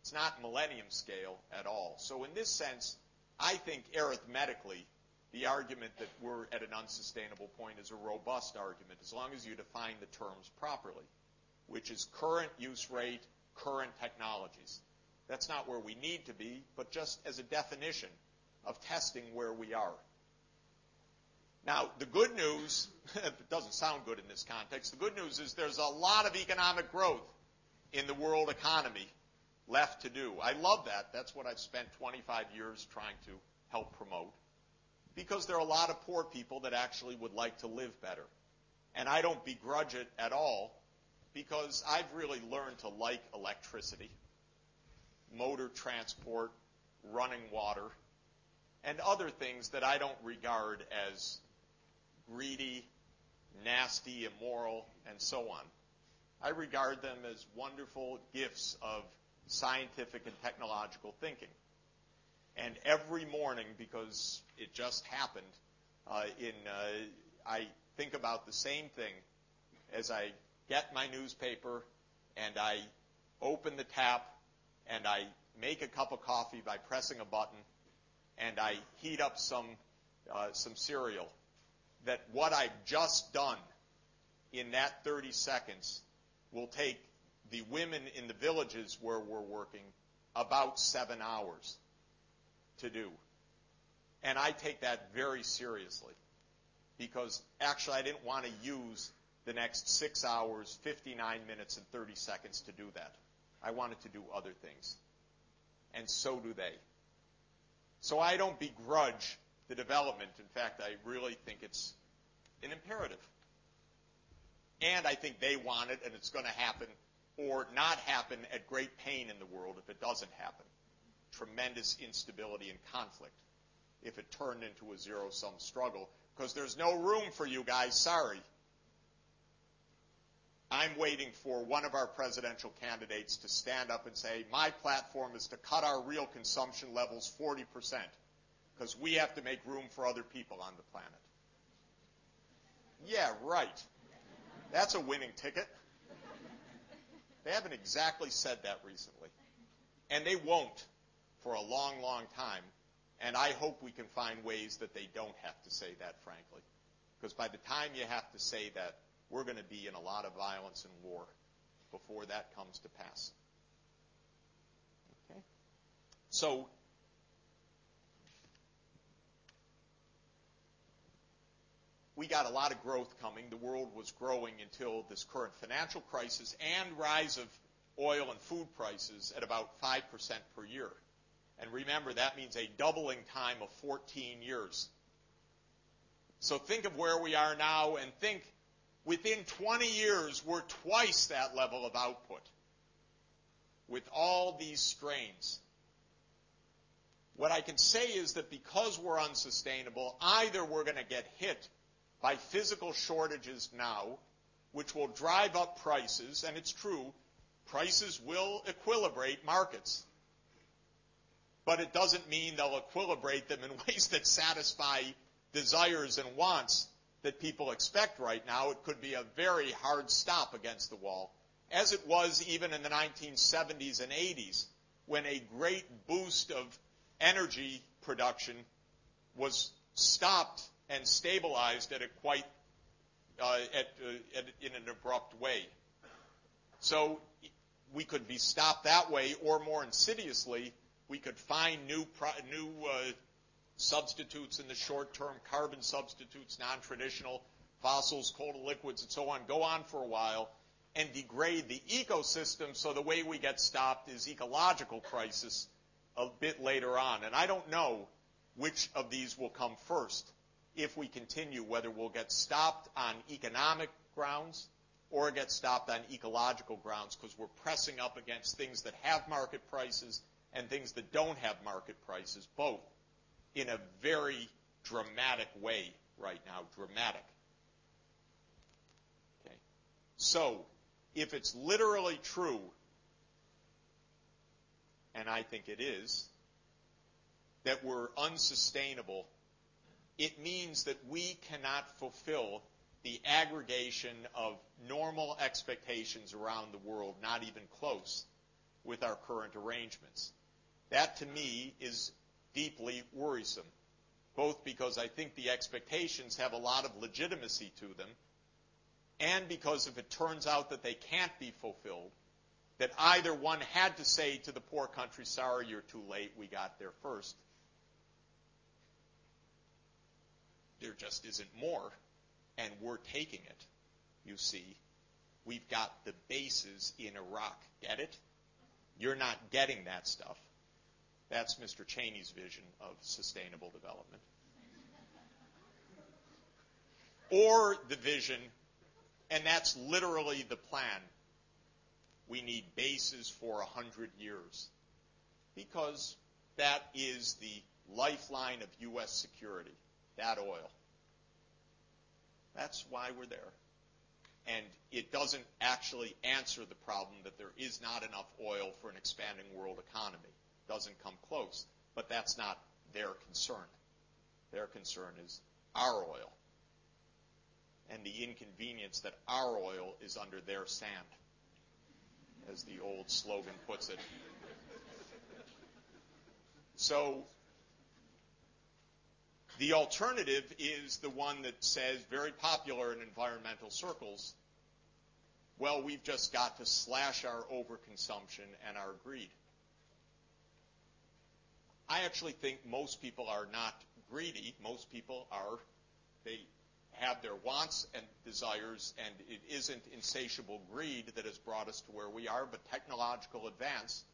It's not millennium scale at all. So in this sense, I think arithmetically, the argument that we're at an unsustainable point is a robust argument, as long as you define the terms properly, which is current use rate, current technologies. That's not where we need to be, but just as a definition of testing where we are. Now, the good news, [LAUGHS] it doesn't sound good in this context, the good news is there's a lot of economic growth in the world economy left to do. I love that. That's what I've spent 25 years trying to help promote. Because there are a lot of poor people that actually would like to live better. And I don't begrudge it at all because I've really learned to like electricity motor transport, running water, and other things that I don't regard as greedy, nasty, immoral, and so on. I regard them as wonderful gifts of scientific and technological thinking. And every morning, because it just happened, uh, in uh, I think about the same thing as I get my newspaper and I open the tap and I make a cup of coffee by pressing a button, and I heat up some uh, some cereal. That what I've just done in that 30 seconds will take the women in the villages where we're working about seven hours to do. And I take that very seriously because actually I didn't want to use the next six hours, 59 minutes, and 30 seconds to do that. I wanted to do other things. And so do they. So I don't begrudge the development. In fact, I really think it's an imperative. And I think they want it, and it's going to happen or not happen at great pain in the world if it doesn't happen. Tremendous instability and conflict if it turned into a zero sum struggle. Because there's no room for you guys, sorry. I'm waiting for one of our presidential candidates to stand up and say, my platform is to cut our real consumption levels 40% because we have to make room for other people on the planet. Yeah, right. That's a winning ticket. They haven't exactly said that recently. And they won't for a long, long time. And I hope we can find ways that they don't have to say that, frankly. Because by the time you have to say that, we're going to be in a lot of violence and war before that comes to pass. Okay? So, we got a lot of growth coming. The world was growing until this current financial crisis and rise of oil and food prices at about 5% per year. And remember, that means a doubling time of 14 years. So think of where we are now and think within 20 years, we're twice that level of output with all these strains. What I can say is that because we're unsustainable, either we're going to get hit by physical shortages now, which will drive up prices, and it's true, prices will equilibrate markets. But it doesn't mean they'll equilibrate them in [LAUGHS] ways that satisfy desires and wants that people expect right now. It could be a very hard stop against the wall, as it was even in the 1970s and 80s, when a great boost of energy production was stopped and stabilized at a quite uh, at, uh, at, in an abrupt way. So we could be stopped that way, or more insidiously, we could find new pro- new uh, substitutes in the short term, carbon substitutes, non-traditional fossils, coal to liquids, and so on. Go on for a while and degrade the ecosystem. So the way we get stopped is ecological crisis a bit later on. And I don't know which of these will come first if we continue, whether we'll get stopped on economic grounds or get stopped on ecological grounds because we're pressing up against things that have market prices and things that don't have market prices, both in a very dramatic way right now. Dramatic. Okay. So, if it's literally true and I think it is, that we're unsustainable, it means that we cannot fulfill the aggregation of normal expectations around the world, not even close, with our current arrangements. That to me is deeply worrisome, both because I think the expectations have a lot of legitimacy to them, and because if it turns out that they can't be fulfilled, that either one had to say to the poor country, sorry, you're too late, we got there first. There just isn't more, and we're taking it. You see, we've got the bases in Iraq. Get it? You're not getting that stuff. That's Mr. Cheney's vision of sustainable development. Or the vision, and that's literally the plan we need bases for 100 years because that is the lifeline of U.S. security, that oil. That's why we're there. And it doesn't actually answer the problem that there is not enough oil for an expanding world economy. Doesn't come close. But that's not their concern. Their concern is our oil and the inconvenience that our oil is under their sand as the old slogan puts it. So the alternative is the one that says, very popular in environmental circles, well, we've just got to slash our overconsumption and our greed. I actually think most people are not greedy. Most people are, they have their wants and desires, and it isn't insatiable greed that has brought us to where we are, but technological advance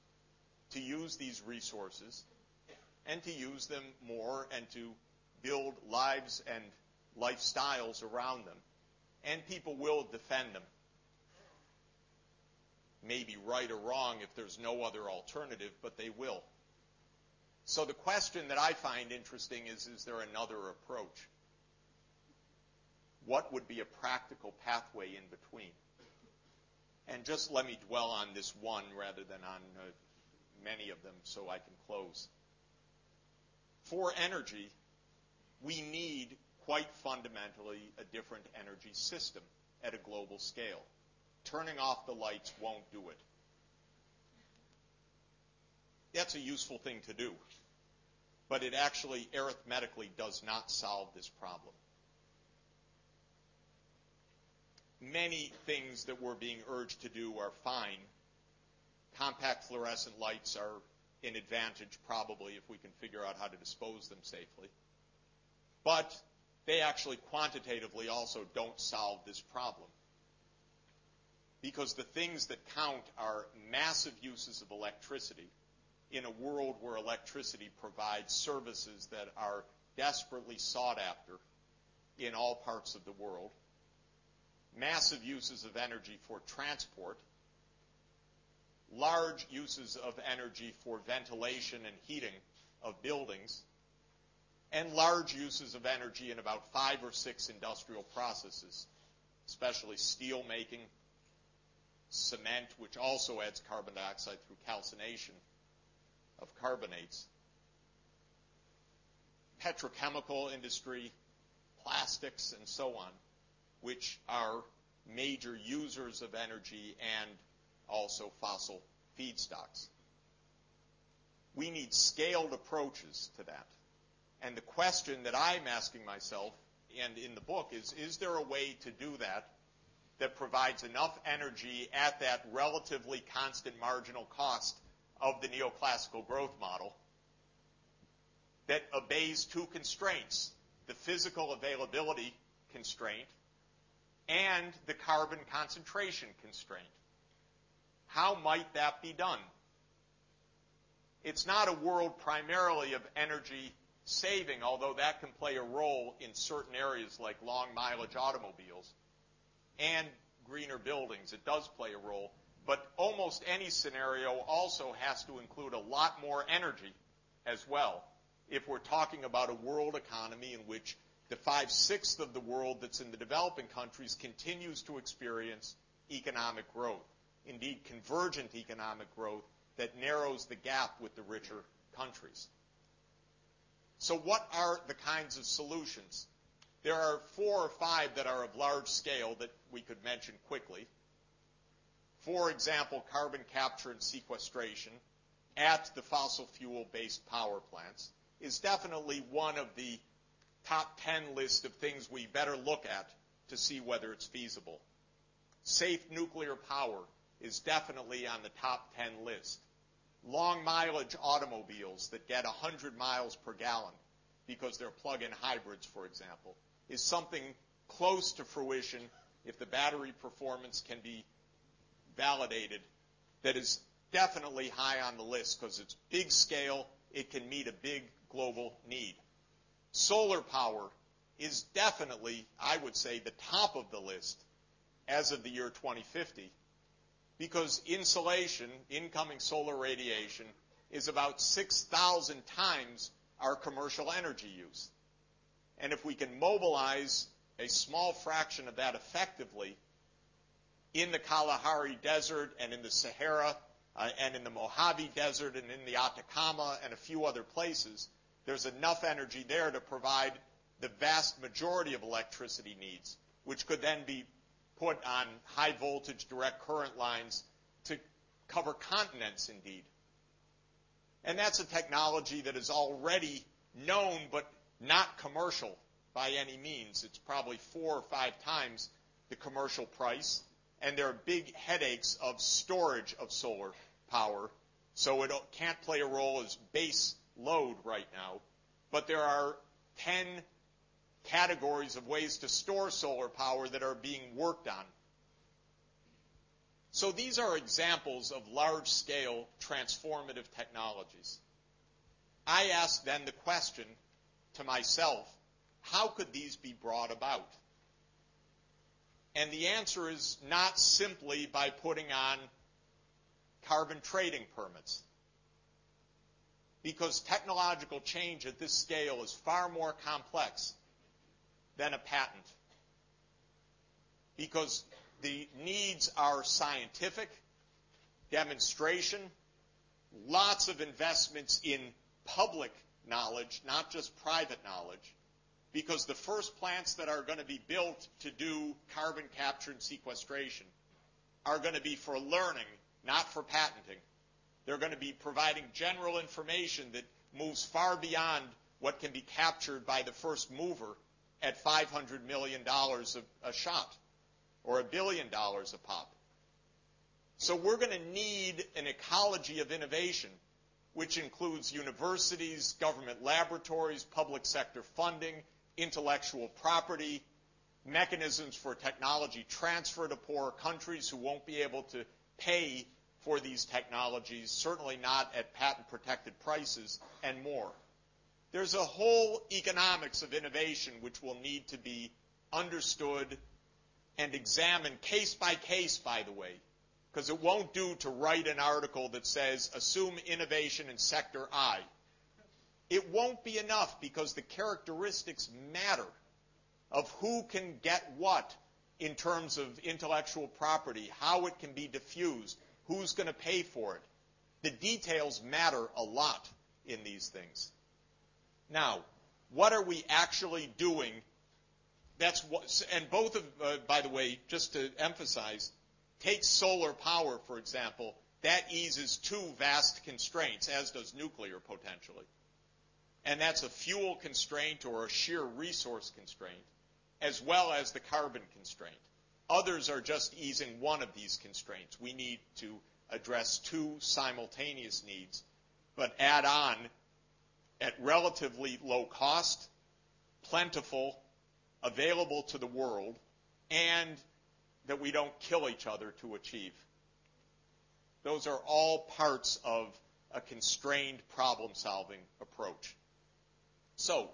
to use these resources and to use them more and to build lives and lifestyles around them. And people will defend them. Maybe right or wrong if there's no other alternative, but they will. So the question that I find interesting is, is there another approach? what would be a practical pathway in between? And just let me dwell on this one rather than on uh, many of them so I can close. For energy, we need quite fundamentally a different energy system at a global scale. Turning off the lights won't do it. That's a useful thing to do, but it actually arithmetically does not solve this problem. many things that we're being urged to do are fine. Compact fluorescent lights are an advantage probably if we can figure out how to dispose them safely. But they actually quantitatively also don't solve this problem. Because the things that count are massive uses of electricity in a world where electricity provides services that are desperately sought after in all parts of the world, massive uses of energy for transport, large uses of energy for ventilation and heating of buildings, and large uses of energy in about five or six industrial processes, especially steel making, cement, which also adds carbon dioxide through calcination of carbonates, petrochemical industry, plastics, and so on, which are major users of energy and also fossil feedstocks. We need scaled approaches to that. And the question that I'm asking myself and in the book is, is there a way to do that that provides enough energy at that relatively constant marginal cost of the neoclassical growth model that obeys two constraints, the physical availability constraint and the carbon concentration constraint. How might that be done? It's not a world primarily of energy saving, although that can play a role in certain areas like long mileage automobiles and greener buildings. It does play a role. But almost any scenario also has to include a lot more energy as well if we're talking about a world economy in which the five-sixths of the world that's in the developing countries continues to experience economic growth. Indeed, convergent economic growth that narrows the gap with the richer countries. So what are the kinds of solutions? There are four or five that are of large scale that we could mention quickly. For example, carbon capture and sequestration at the fossil fuel-based power plants is definitely one of the top 10 list of things we better look at to see whether it's feasible. Safe nuclear power is definitely on the top 10 list. Long mileage automobiles that get 100 miles per gallon because they're plug-in hybrids, for example, is something close to fruition if the battery performance can be validated that is definitely high on the list because it's big scale, it can meet a big global need. Solar power is definitely, I would say, the top of the list as of the year 2050 because insolation, incoming solar radiation, is about 6,000 times our commercial energy use. And if we can mobilize a small fraction of that effectively in the Kalahari Desert and in the Sahara uh, and in the Mojave Desert and in the Atacama and a few other places, there's enough energy there to provide the vast majority of electricity needs, which could then be put on high voltage direct current lines to cover continents indeed. And that's a technology that is already known but not commercial by any means. It's probably four or five times the commercial price. And there are big headaches of storage of solar power. So it can't play a role as base load right now. But there are 10 categories of ways to store solar power that are being worked on. So these are examples of large scale transformative technologies. I ask then the question to myself, how could these be brought about? And the answer is not simply by putting on carbon trading permits because technological change at this scale is far more complex than a patent. Because the needs are scientific, demonstration, lots of investments in public knowledge, not just private knowledge, because the first plants that are going to be built to do carbon capture and sequestration are going to be for learning, not for patenting. They're going to be providing general information that moves far beyond what can be captured by the first mover at $500 million a, a shot or a billion dollars a pop. So we're going to need an ecology of innovation, which includes universities, government laboratories, public sector funding, intellectual property, mechanisms for technology transfer to poorer countries who won't be able to pay for these technologies, certainly not at patent protected prices, and more. There's a whole economics of innovation which will need to be understood and examined case by case, by the way, because it won't do to write an article that says assume innovation in sector I. It won't be enough because the characteristics matter of who can get what in terms of intellectual property, how it can be diffused, who's going to pay for it. The details matter a lot in these things. Now, what are we actually doing? That's what, and both of, uh, by the way, just to emphasize, take solar power, for example, that eases two vast constraints, as does nuclear potentially. And that's a fuel constraint or a sheer resource constraint, as well as the carbon constraint. Others are just easing one of these constraints. We need to address two simultaneous needs, but add on at relatively low cost, plentiful, available to the world, and that we don't kill each other to achieve. Those are all parts of a constrained problem solving approach. So,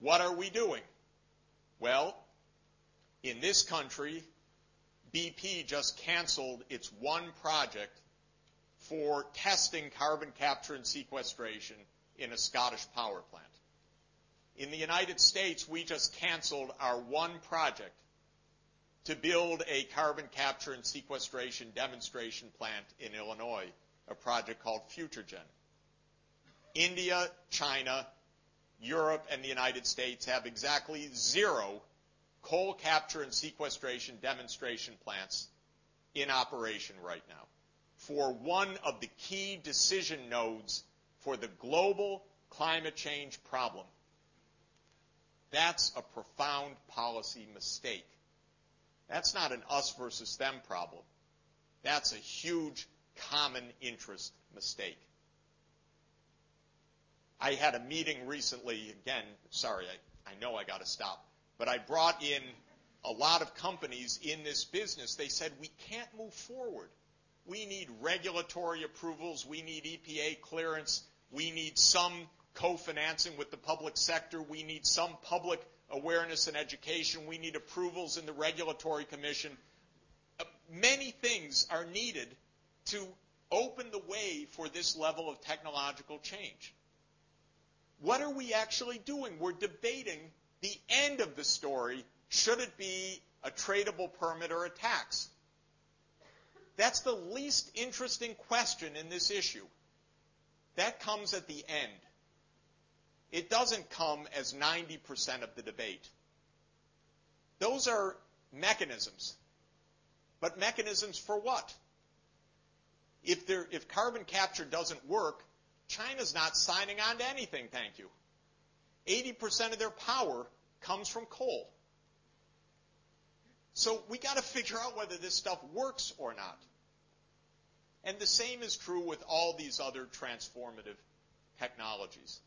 what are we doing? Well, in this country, BP just canceled its one project for testing carbon capture and sequestration in a Scottish power plant. In the United States, we just canceled our one project to build a carbon capture and sequestration demonstration plant in Illinois, a project called FutureGen. India, China, Europe, and the United States have exactly zero coal capture and sequestration demonstration plants in operation right now for one of the key decision nodes for the global climate change problem. That's a profound policy mistake. That's not an us versus them problem. That's a huge common interest mistake. I had a meeting recently, again, sorry, I, I know I got to stop. But I brought in a lot of companies in this business. They said, we can't move forward. We need regulatory approvals. We need EPA clearance. We need some co-financing with the public sector. We need some public awareness and education. We need approvals in the regulatory commission. Uh, many things are needed to open the way for this level of technological change. What are we actually doing? We're debating the end of the story, should it be a tradable permit or a tax? That's the least interesting question in this issue. That comes at the end. It doesn't come as 90% of the debate. Those are mechanisms. But mechanisms for what? If, there, if carbon capture doesn't work, China's not signing on to anything, thank you. 80% of their power comes from coal. So we got to figure out whether this stuff works or not. And the same is true with all these other transformative technologies.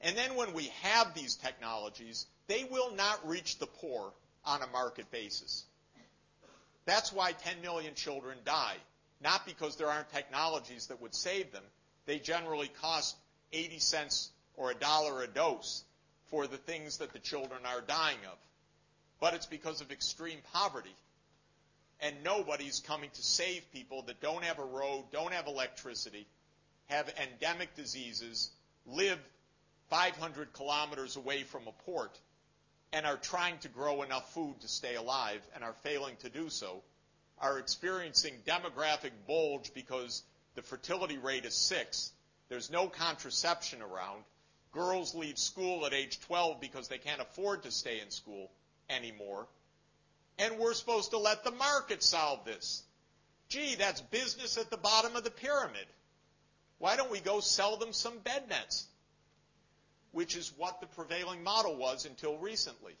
And then when we have these technologies, they will not reach the poor on a market basis. That's why 10 million children die. Not because there aren't technologies that would save them. They generally cost 80 cents or a dollar a dose for the things that the children are dying of. But it's because of extreme poverty. And nobody's coming to save people that don't have a road, don't have electricity, have endemic diseases, live 500 kilometers away from a port, and are trying to grow enough food to stay alive and are failing to do so, are experiencing demographic bulge because the fertility rate is six, there's no contraception around, Girls leave school at age 12 because they can't afford to stay in school anymore. And we're supposed to let the market solve this. Gee, that's business at the bottom of the pyramid. Why don't we go sell them some bed nets? Which is what the prevailing model was until recently.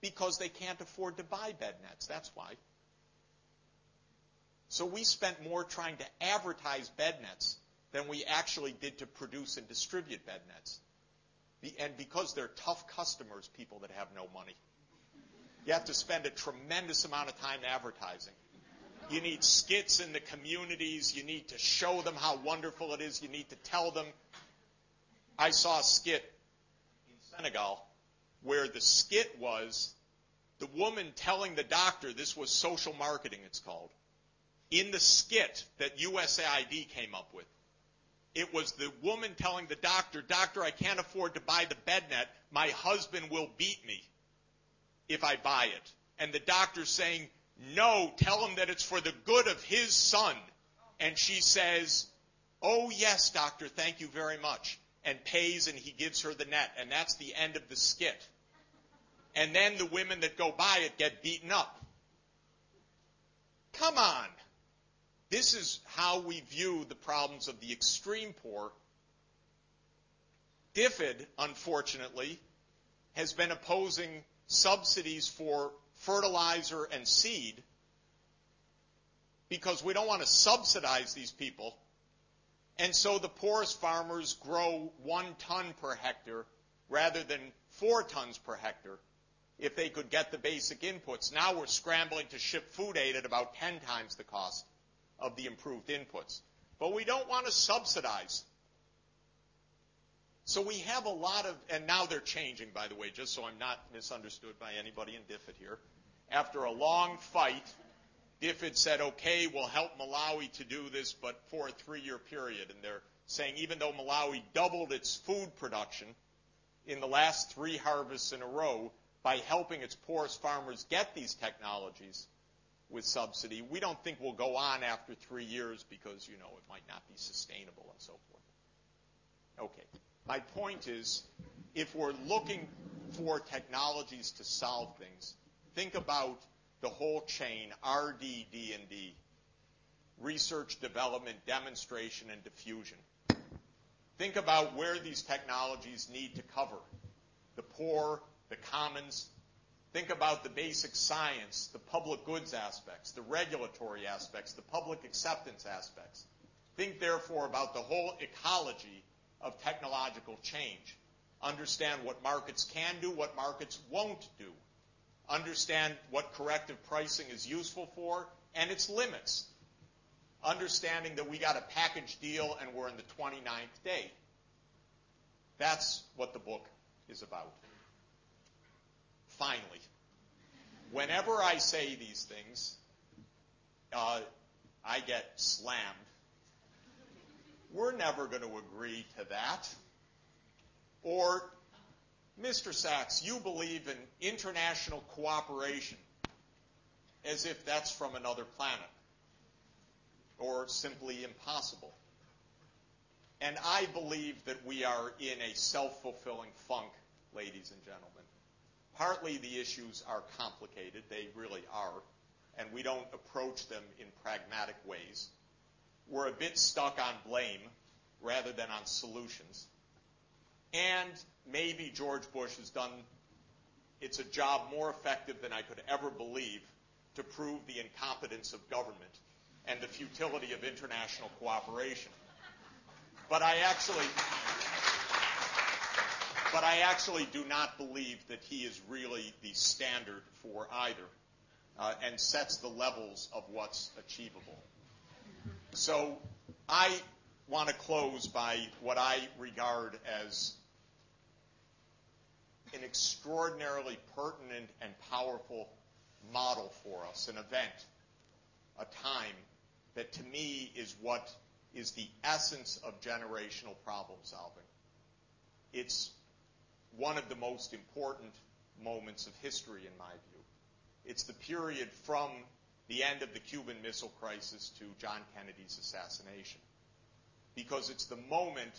Because they can't afford to buy bed nets. That's why. So we spent more trying to advertise bed nets than we actually did to produce and distribute bed nets. And because they're tough customers, people that have no money. You have to spend a tremendous amount of time advertising. You need skits in the communities. You need to show them how wonderful it is. You need to tell them. I saw a skit in Senegal where the skit was the woman telling the doctor, this was social marketing, it's called, in the skit that USAID came up with. It was the woman telling the doctor, Doctor, I can't afford to buy the bed net. My husband will beat me if I buy it. And the doctor saying, No, tell him that it's for the good of his son. And she says, Oh, yes, doctor, thank you very much. And pays and he gives her the net. And that's the end of the skit. And then the women that go by it get beaten up. Come on. This is how we view the problems of the extreme poor. DFID, unfortunately, has been opposing subsidies for fertilizer and seed because we don't want to subsidize these people. And so the poorest farmers grow one ton per hectare rather than four tons per hectare if they could get the basic inputs. Now we're scrambling to ship food aid at about 10 times the cost of the improved inputs. But we don't want to subsidize. So we have a lot of, and now they're changing, by the way, just so I'm not misunderstood by anybody in DFID here. After a long fight, DFID said, okay, we'll help Malawi to do this, but for a three year period. And they're saying even though Malawi doubled its food production in the last three harvests in a row by helping its poorest farmers get these technologies, with subsidy. We don't think we'll go on after three years because, you know, it might not be sustainable and so forth. Okay. My point is, if we're looking for technologies to solve things, think about the whole chain, RD, D&D, research, development, demonstration, and diffusion. Think about where these technologies need to cover the poor, the commons, Think about the basic science, the public goods aspects, the regulatory aspects, the public acceptance aspects. Think, therefore, about the whole ecology of technological change. Understand what markets can do, what markets won't do. Understand what corrective pricing is useful for and its limits. Understanding that we got a package deal and we're in the 29th day. That's what the book is about finally. Whenever I say these things, uh, I get slammed. We're never going to agree to that. Or, Mr. Sachs, you believe in international cooperation as if that's from another planet or simply impossible. And I believe that we are in a self fulfilling funk, ladies and gentlemen. Partly the issues are complicated, they really are, and we don't approach them in pragmatic ways. We're a bit stuck on blame rather than on solutions. And maybe George Bush has done it's a job more effective than I could ever believe to prove the incompetence of government and the futility of international cooperation. But I actually but I actually do not believe that he is really the standard for either uh, and sets the levels of what's achievable. So I want to close by what I regard as an extraordinarily pertinent and powerful model for us, an event, a time that to me is what is the essence of generational problem solving. It's one of the most important moments of history, in my view. It's the period from the end of the Cuban Missile Crisis to John Kennedy's assassination. Because it's the moment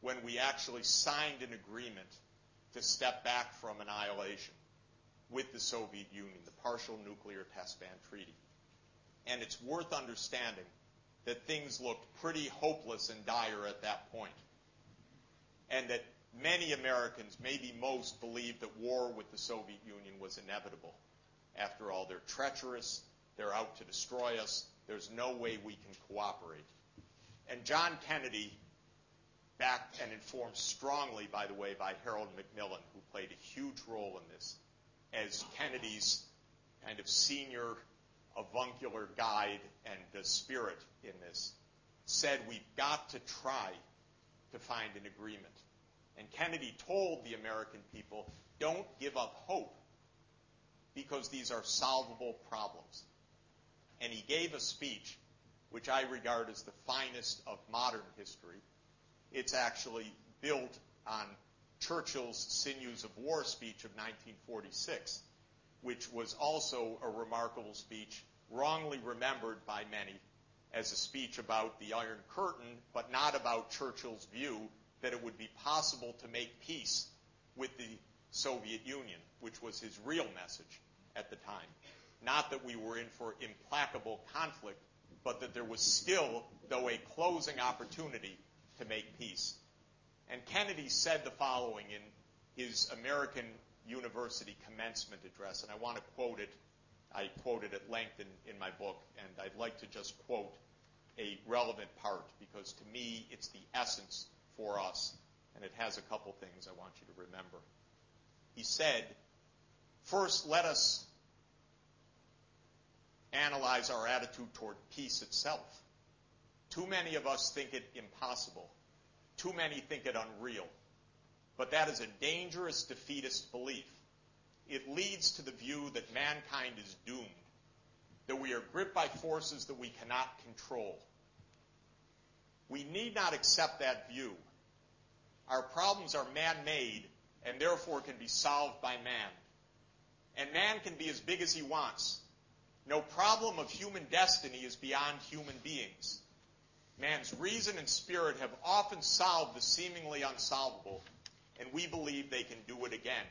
when we actually signed an agreement to step back from annihilation with the Soviet Union, the Partial Nuclear Test Ban Treaty. And it's worth understanding that things looked pretty hopeless and dire at that point. And that many Americans, maybe most, believed that war with the Soviet Union was inevitable. After all, they're treacherous, they're out to destroy us, there's no way we can cooperate. And John Kennedy, backed and informed strongly, by the way, by Harold Macmillan, who played a huge role in this, as Kennedy's kind of senior avuncular guide and the spirit in this, said we've got to try to find an agreement. And Kennedy told the American people, don't give up hope because these are solvable problems. And he gave a speech which I regard as the finest of modern history. It's actually built on Churchill's Sinews of War speech of 1946, which was also a remarkable speech, wrongly remembered by many as a speech about the Iron Curtain, but not about Churchill's view that it would be possible to make peace with the Soviet Union, which was his real message at the time. Not that we were in for implacable conflict, but that there was still, though a closing opportunity, to make peace. And Kennedy said the following in his American University commencement address, and I want to quote it. I quote it at length in, in my book, and I'd like to just quote a relevant part because to me it's the essence for us, and it has a couple things I want you to remember. He said, First, let us analyze our attitude toward peace itself. Too many of us think it impossible. Too many think it unreal. But that is a dangerous defeatist belief. It leads to the view that mankind is doomed, that we are gripped by forces that we cannot control. We need not accept that view. Our problems are man made and therefore can be solved by man. And man can be as big as he wants. No problem of human destiny is beyond human beings. Man's reason and spirit have often solved the seemingly unsolvable, and we believe they can do it again.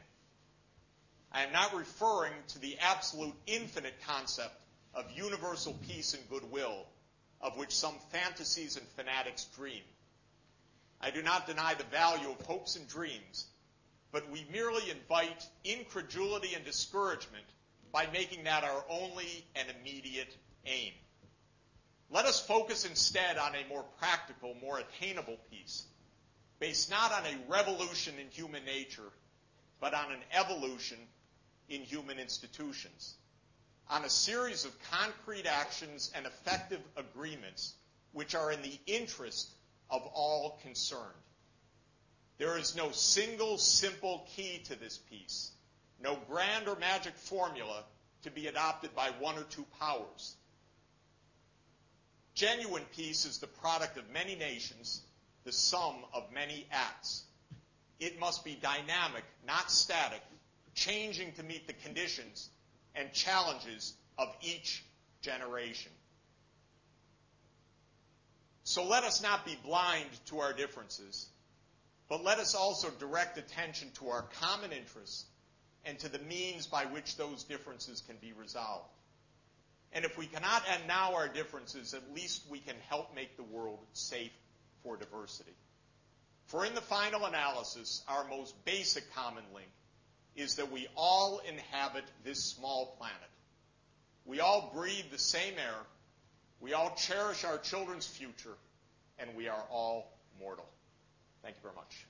I am not referring to the absolute infinite concept of universal peace and goodwill, of which some fantasies and fanatics dream. I do not deny the value of hopes and dreams, but we merely invite incredulity and discouragement by making that our only and immediate aim. Let us focus instead on a more practical, more attainable peace, based not on a revolution in human nature, but on an evolution in human institutions, on a series of concrete actions and effective agreements which are in the interest of all concerned. There is no single simple key to this peace no grand or magic formula to be adopted by one or two powers. Genuine peace is the product of many nations, the sum of many acts. It must be dynamic, not static, changing to meet the conditions and challenges of each generation. So let us not be blind to our differences, but let us also direct attention to our common interests and to the means by which those differences can be resolved. And if we cannot end now our differences, at least we can help make the world safe for diversity. For in the final analysis, our most basic common link is that we all inhabit this small planet. We all breathe the same air. We all cherish our children's future. And we are all mortal. Thank you very much.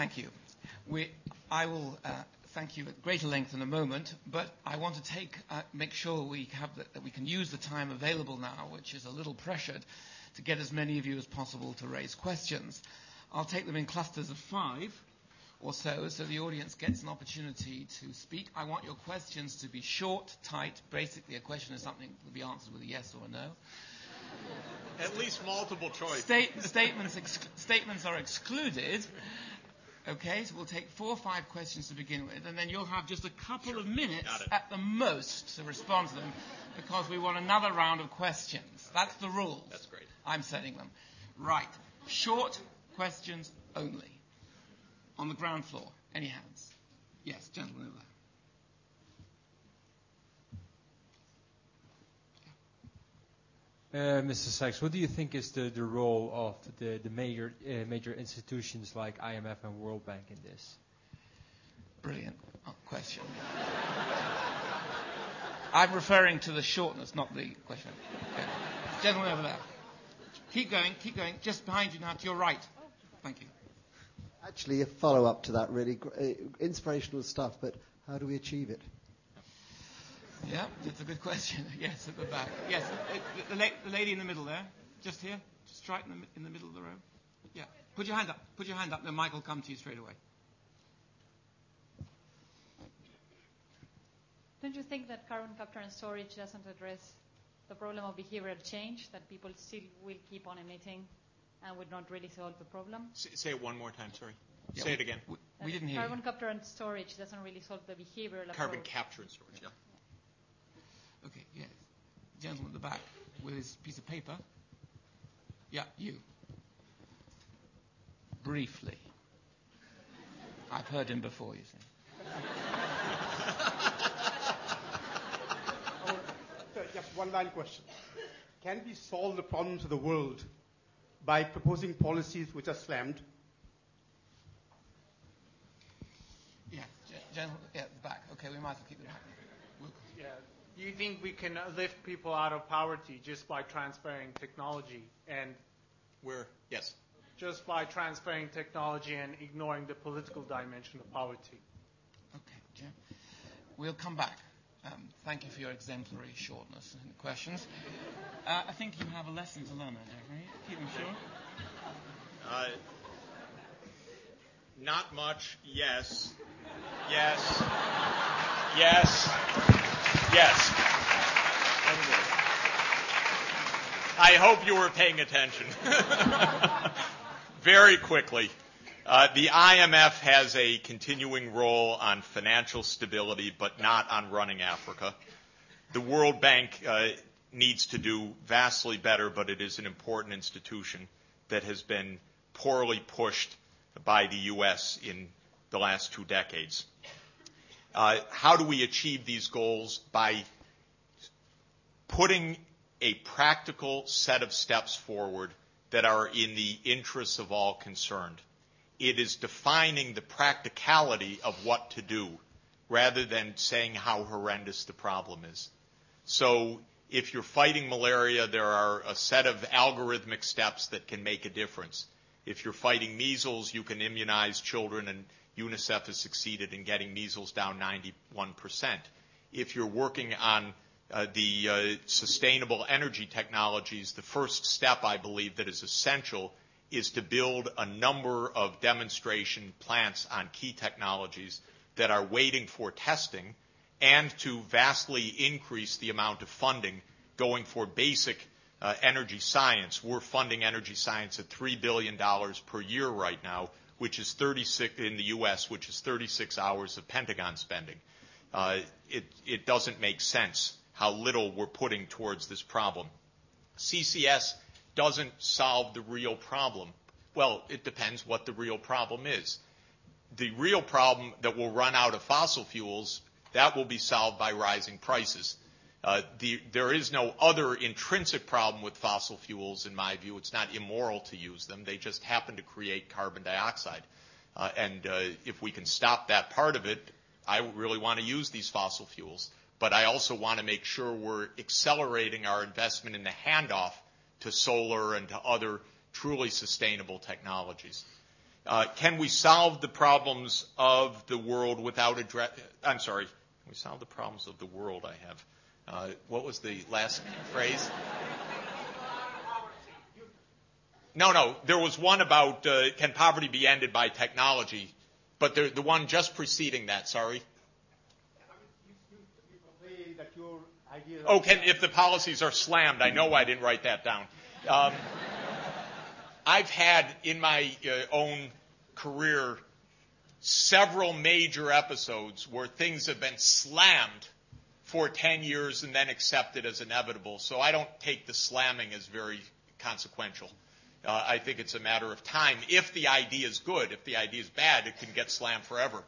Thank you. We, I will uh, thank you at greater length in a moment, but I want to take, uh, make sure we have the, that we can use the time available now, which is a little pressured, to get as many of you as possible to raise questions. I'll take them in clusters of five or so, so the audience gets an opportunity to speak. I want your questions to be short, tight. Basically, a question is something to be answered with a yes or a no. At least multiple choice. State, statements, ex- statements are excluded. Okay, so we'll take four or five questions to begin with, and then you'll have just a couple sure. of minutes at the most to respond to them because we want another round of questions. That's the rules. That's great. I'm setting them. Right. Short questions only. On the ground floor. Any hands? Yes, gentleman over there. Mr. Sachs, what do you think is the, the role of the, the major, uh, major institutions like IMF and World Bank in this? Brilliant question. I'm referring to the shortness, not the question. Okay. Gentleman over there. Keep going, keep going. Just behind you now, to your right. Thank you. Actually, a follow up to that, really. Uh, inspirational stuff, but how do we achieve it? Yeah, that's a good question. [LAUGHS] Yes, at the back. Yes, uh, the, the, the lady in the middle there. Just here. Just right in the, in the middle of the room. Yeah. Put your hand up. Put your hand up, then Mike will come to you straight away. Don't you think that carbon capture and storage doesn't address the problem of behavioral change, that people still will keep on emitting and would not really solve the problem? say it one more time, sorry. Yeah, say we, it again. We, we didn't hear Carbon you. capture and storage doesn't really solve the behavioral Carbon approach. capture and storage, yeah. yeah. Okay, yes. Gentleman at the back with his piece of paper. Yeah, you. Briefly. I've heard him before, you see. [LAUGHS] Oh, just one line question. Can we solve the problems of the world by proposing policies which are slammed? Yeah, gen- yeah, the back. Okay, we might as well keep the back. Yeah. Do you think we can lift people out of poverty just by transferring technology and where yes just by transferring technology and ignoring the political dimension of poverty okay Jim we'll come back um, thank you for your exemplary shortness in questions. Uh, I think you have a lesson to learn there, Jeffrey. Keep them short. Uh, not much. Yes. Yes. Yes. Yes. I hope you were paying attention. [LAUGHS] Very quickly. Uh, the IMF has a continuing role on financial stability, but not on running Africa. The World Bank uh, needs to do vastly better, but it is an important institution that has been poorly pushed by the U.S. in the last two decades. Uh, how do we achieve these goals? By putting a practical set of steps forward that are in the interests of all concerned. It is defining the practicality of what to do rather than saying how horrendous the problem is. So if you're fighting malaria, there are a set of algorithmic steps that can make a difference. If you're fighting measles, you can immunize children, and UNICEF has succeeded in getting measles down 91%. If you're working on uh, the uh, sustainable energy technologies, the first step, I believe, that is essential is to build a number of demonstration plants on key technologies that are waiting for testing and to vastly increase the amount of funding going for basic uh, energy science. We're funding energy science at $3 billion per year right now, which is 36 in the U.S., which is 36 hours of Pentagon spending. Uh, it, it doesn't make sense how little we're putting towards this problem. CCS doesn't solve the real problem. Well, it depends what the real problem is. The real problem that will run out of fossil fuels, that will be solved by rising prices. Uh, the, there is no other intrinsic problem with fossil fuels, in my view. It's not immoral to use them. They just happen to create carbon dioxide. Uh, and uh, if we can stop that part of it, I really want to use these fossil fuels. But I also want to make sure we're accelerating our investment in the handoff to solar and to other truly sustainable technologies. Can we solve the problems of the world without address? I'm sorry. Can we solve the problems of the world? I have. Uh, what was the last phrase? No, no. There was one about uh, can poverty be ended by technology, but the, the one just preceding that. Sorry. Oh, can, if the policies are slammed, I know I didn't write that down. Um, I've had in my uh, own career several major episodes where things have been slammed for 10 years and then accept it as inevitable. So I don't take the slamming as very consequential. Uh, I think it's a matter of time. If the idea is good, if the idea is bad, it can get slammed forever.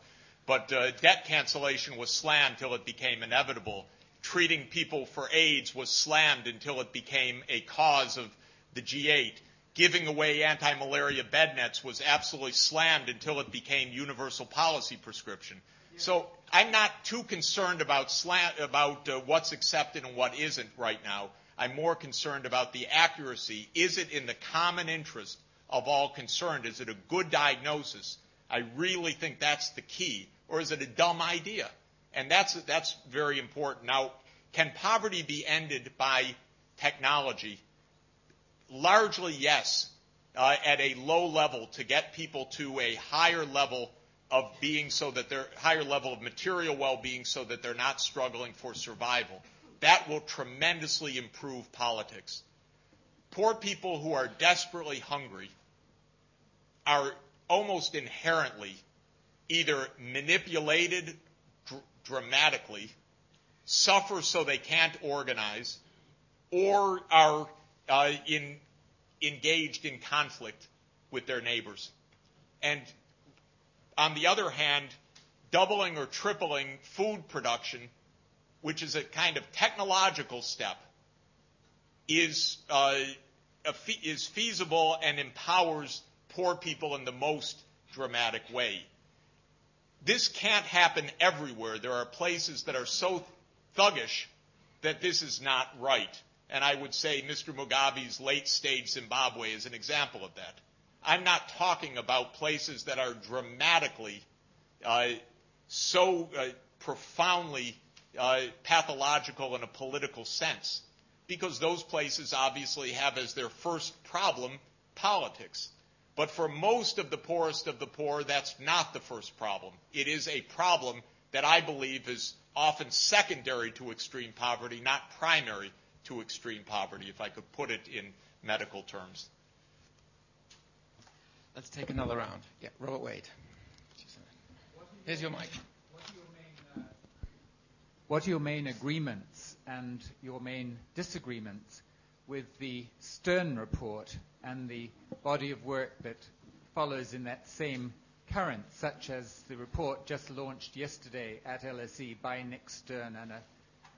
But uh, debt cancellation was slammed till it became inevitable treating people for AIDS was slammed until it became a cause of the G8. Giving away anti-malaria bed nets was absolutely slammed until it became universal policy prescription. So I'm not too concerned about, slant, about uh, what's accepted and what isn't right now. I'm more concerned about the accuracy. Is it in the common interest of all concerned? Is it a good diagnosis? I really think that's the key. Or is it a dumb idea? And that's, that's very important. Now, can poverty be ended by technology? Largely, yes, uh, at a low level to get people to a higher level of being so that they're higher level of material well-being so that they're not struggling for survival. That will tremendously improve politics. Poor people who are desperately hungry are almost inherently either manipulated dr- dramatically, suffer so they can't organize, or are uh, in, engaged in conflict with their neighbors. And on the other hand, doubling or tripling food production, which is a kind of technological step, is, uh, fe- is feasible and empowers poor people in the most dramatic way. This can't happen everywhere. There are places that are so thuggish that this is not right. And I would say Mr. Mugabe's late stage Zimbabwe is an example of that. I'm not talking about places that are dramatically uh, so uh, profoundly uh, pathological in a political sense, because those places obviously have as their first problem politics. But for most of the poorest of the poor, that's not the first problem. It is a problem that I believe is often secondary to extreme poverty, not primary to extreme poverty, if I could put it in medical terms. Let's take another round. Yeah, Robert Wade. Here's your mic. Uh, what are your main agreements and your main disagreements with the Stern report and the body of work that follows in that same current, such as the report just launched yesterday at LSE by Nick Stern and a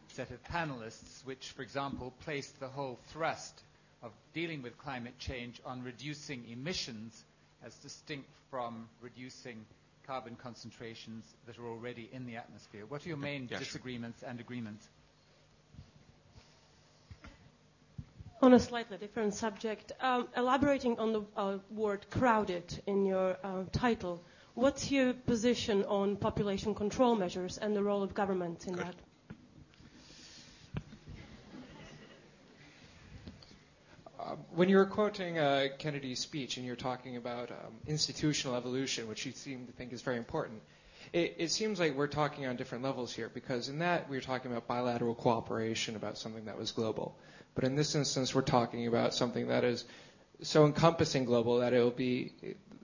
set of panelists, which, for example, placed the whole thrust of dealing with climate change on reducing emissions as distinct from reducing carbon concentrations that are already in the atmosphere. What are your main Yeah, sure. disagreements and agreements? On a slightly different subject, um, elaborating on the uh, word crowded in your uh, title, what's your position on population control measures and the role of government in Good. that? When you were quoting uh, Kennedy's speech and you're talking about um, institutional evolution, which you seem to think is very important, it, it seems like we're talking on different levels here because in that we were talking about bilateral cooperation about something that was global. But in this instance, we're talking about something that is so encompassing global that it will be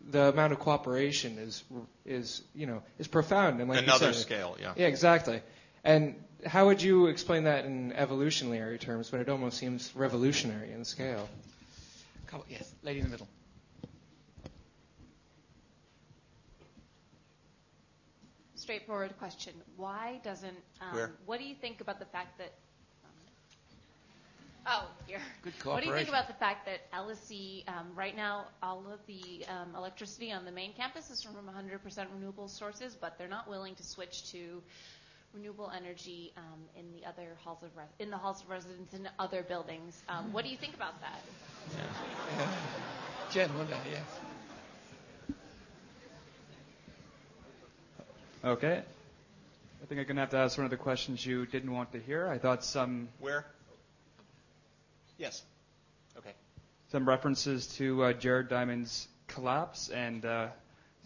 the amount of cooperation is is you know is profound and like Another said, scale, yeah. yeah, exactly. And how would you explain that in evolutionary terms when it almost seems revolutionary in scale? Couple- Yes, lady in the middle. Straightforward question. Why doesn't, um, Where? what do you think about the fact that, um, oh, here. Good What do you think about the fact that LSE, um, right now, all of the um, electricity on the main campus is from 100% renewable sources, but they're not willing to switch to renewable energy um, in the other halls of res- in the halls of residence in other buildings. Um, what do you think about that? Gentleman there, yes. Okay. I think I'm going to have to ask one of the questions you didn't want to hear. I thought some Where? Yes. Okay. some references to uh, Jared Diamond's collapse and uh,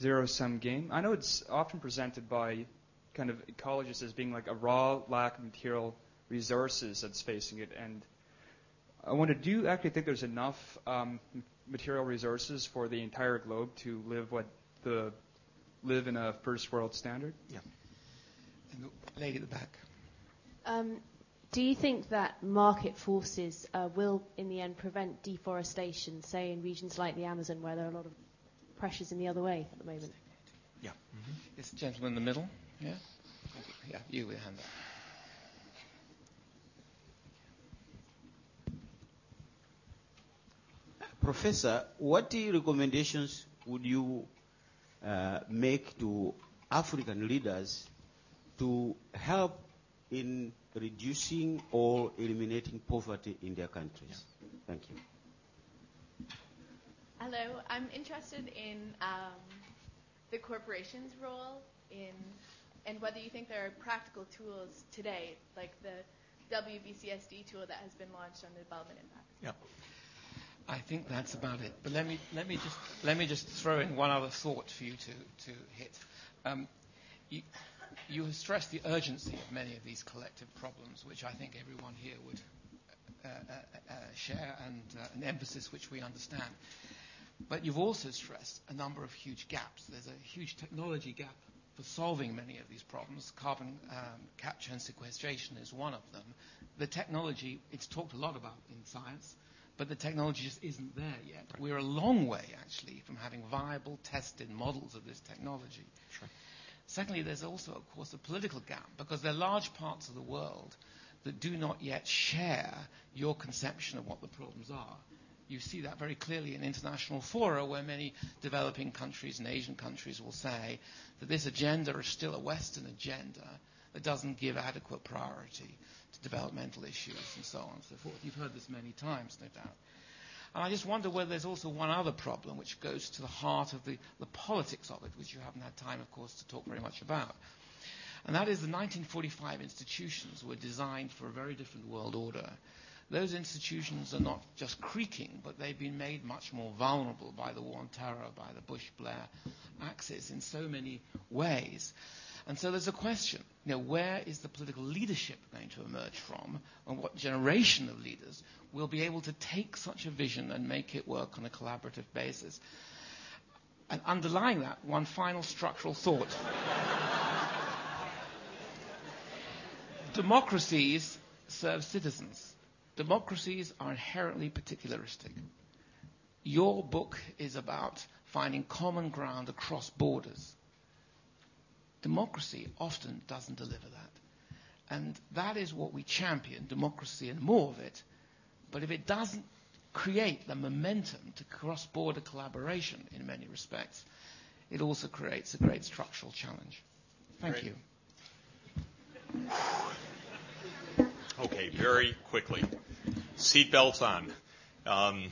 zero sum game. I know it's often presented by kind of ecologists as being like a raw lack of material resources that's facing it. And I wonder, do you actually think there's enough um, material resources for the entire globe to live what the live in a first world standard? Yeah. And the lady at the back. Um, do you think that market forces uh, will, in the end, prevent deforestation, say in regions like the Amazon, where there are a lot of pressures in the other way at the moment? Yeah. This gentleman in the middle. Yeah? Yeah, you with hand up. Professor, what recommendations would you uh, make to African leaders to help in reducing or eliminating poverty in their countries? Thank you. Hello, I'm interested in um, the corporation's role in and whether you think there are practical tools today, like the WBCSD tool that has been launched on the development impact. Yeah. I think that's about it. But let me let me just let me just throw in one other thought for you to to hit. Um, you, you have stressed the urgency of many of these collective problems, which I think everyone here would uh, uh, uh, share, and uh, an emphasis which we understand. But you've also stressed a number of huge gaps. There's a huge technology gap for solving many of these problems. Carbon um, capture and sequestration is one of them. The technology, it's talked a lot about in science, but the technology just isn't there yet. We're a long way, actually, from having viable, tested models of this technology. Sure. Secondly, there's also, of course, a political gap because there are large parts of the world that do not yet share your conception of what the problems are. You see that very clearly in international fora where many developing countries and Asian countries will say that this agenda is still a Western agenda that doesn't give adequate priority to developmental issues and so on and so forth. You've heard this many times, no doubt. And I just wonder whether there's also one other problem which goes to the heart of the, the politics of it, which you haven't had time, of course, to talk very much about. And that is the 1945 institutions were designed for a very different world order. Those institutions are not just creaking, but they've been made much more vulnerable by the war on terror, by the Bush-Blair axis in so many ways. And so there's a question, you know, where is the political leadership going to emerge from, and what generation of leaders will be able to take such a vision and make it work on a collaborative basis? And underlying that, one final structural thought. [LAUGHS] Democracies serve citizens. Democracies are inherently particularistic. Your book is about finding common ground across borders Democracy often doesn't deliver that. And that is what we champion, democracy and more of it. But if it doesn't create the momentum to cross-border collaboration in many respects, it also creates a great structural challenge. Thank Great. you. Okay, very quickly. Seatbelts on. Um,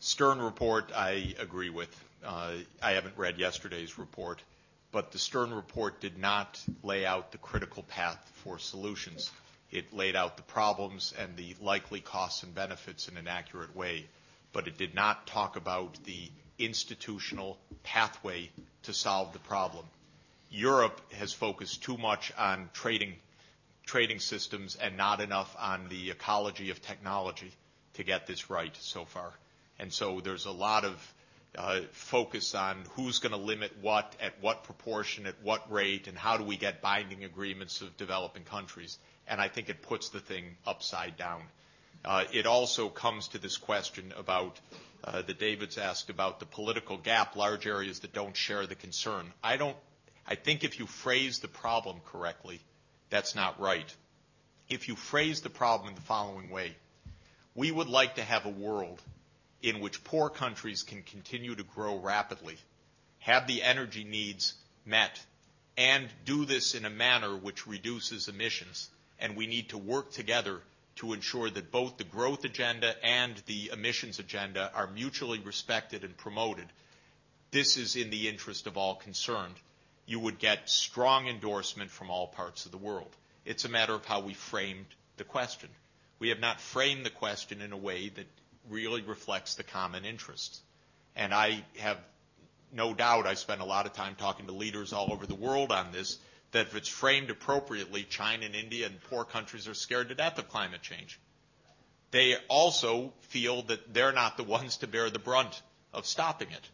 Stern report, I agree with. Uh, I haven't read yesterday's report but the Stern report did not lay out the critical path for solutions. It laid out the problems and the likely costs and benefits in an accurate way, but it did not talk about the institutional pathway to solve the problem. Europe has focused too much on trading trading systems and not enough on the ecology of technology to get this right so far. And so there's a lot of uh, focus on who's going to limit what, at what proportion, at what rate, and how do we get binding agreements of developing countries. And I think it puts the thing upside down. Uh, it also comes to this question about uh, that David's asked about the political gap, large areas that don't share the concern. I don't. I think if you phrase the problem correctly, that's not right. If you phrase the problem in the following way, we would like to have a world in which poor countries can continue to grow rapidly, have the energy needs met, and do this in a manner which reduces emissions. And we need to work together to ensure that both the growth agenda and the emissions agenda are mutually respected and promoted. This is in the interest of all concerned. You would get strong endorsement from all parts of the world. It's a matter of how we framed the question. We have not framed the question in a way that really reflects the common interests. And I have no doubt, I spend a lot of time talking to leaders all over the world on this, that if it's framed appropriately, China and India and poor countries are scared to death of climate change. They also feel that they're not the ones to bear the brunt of stopping it.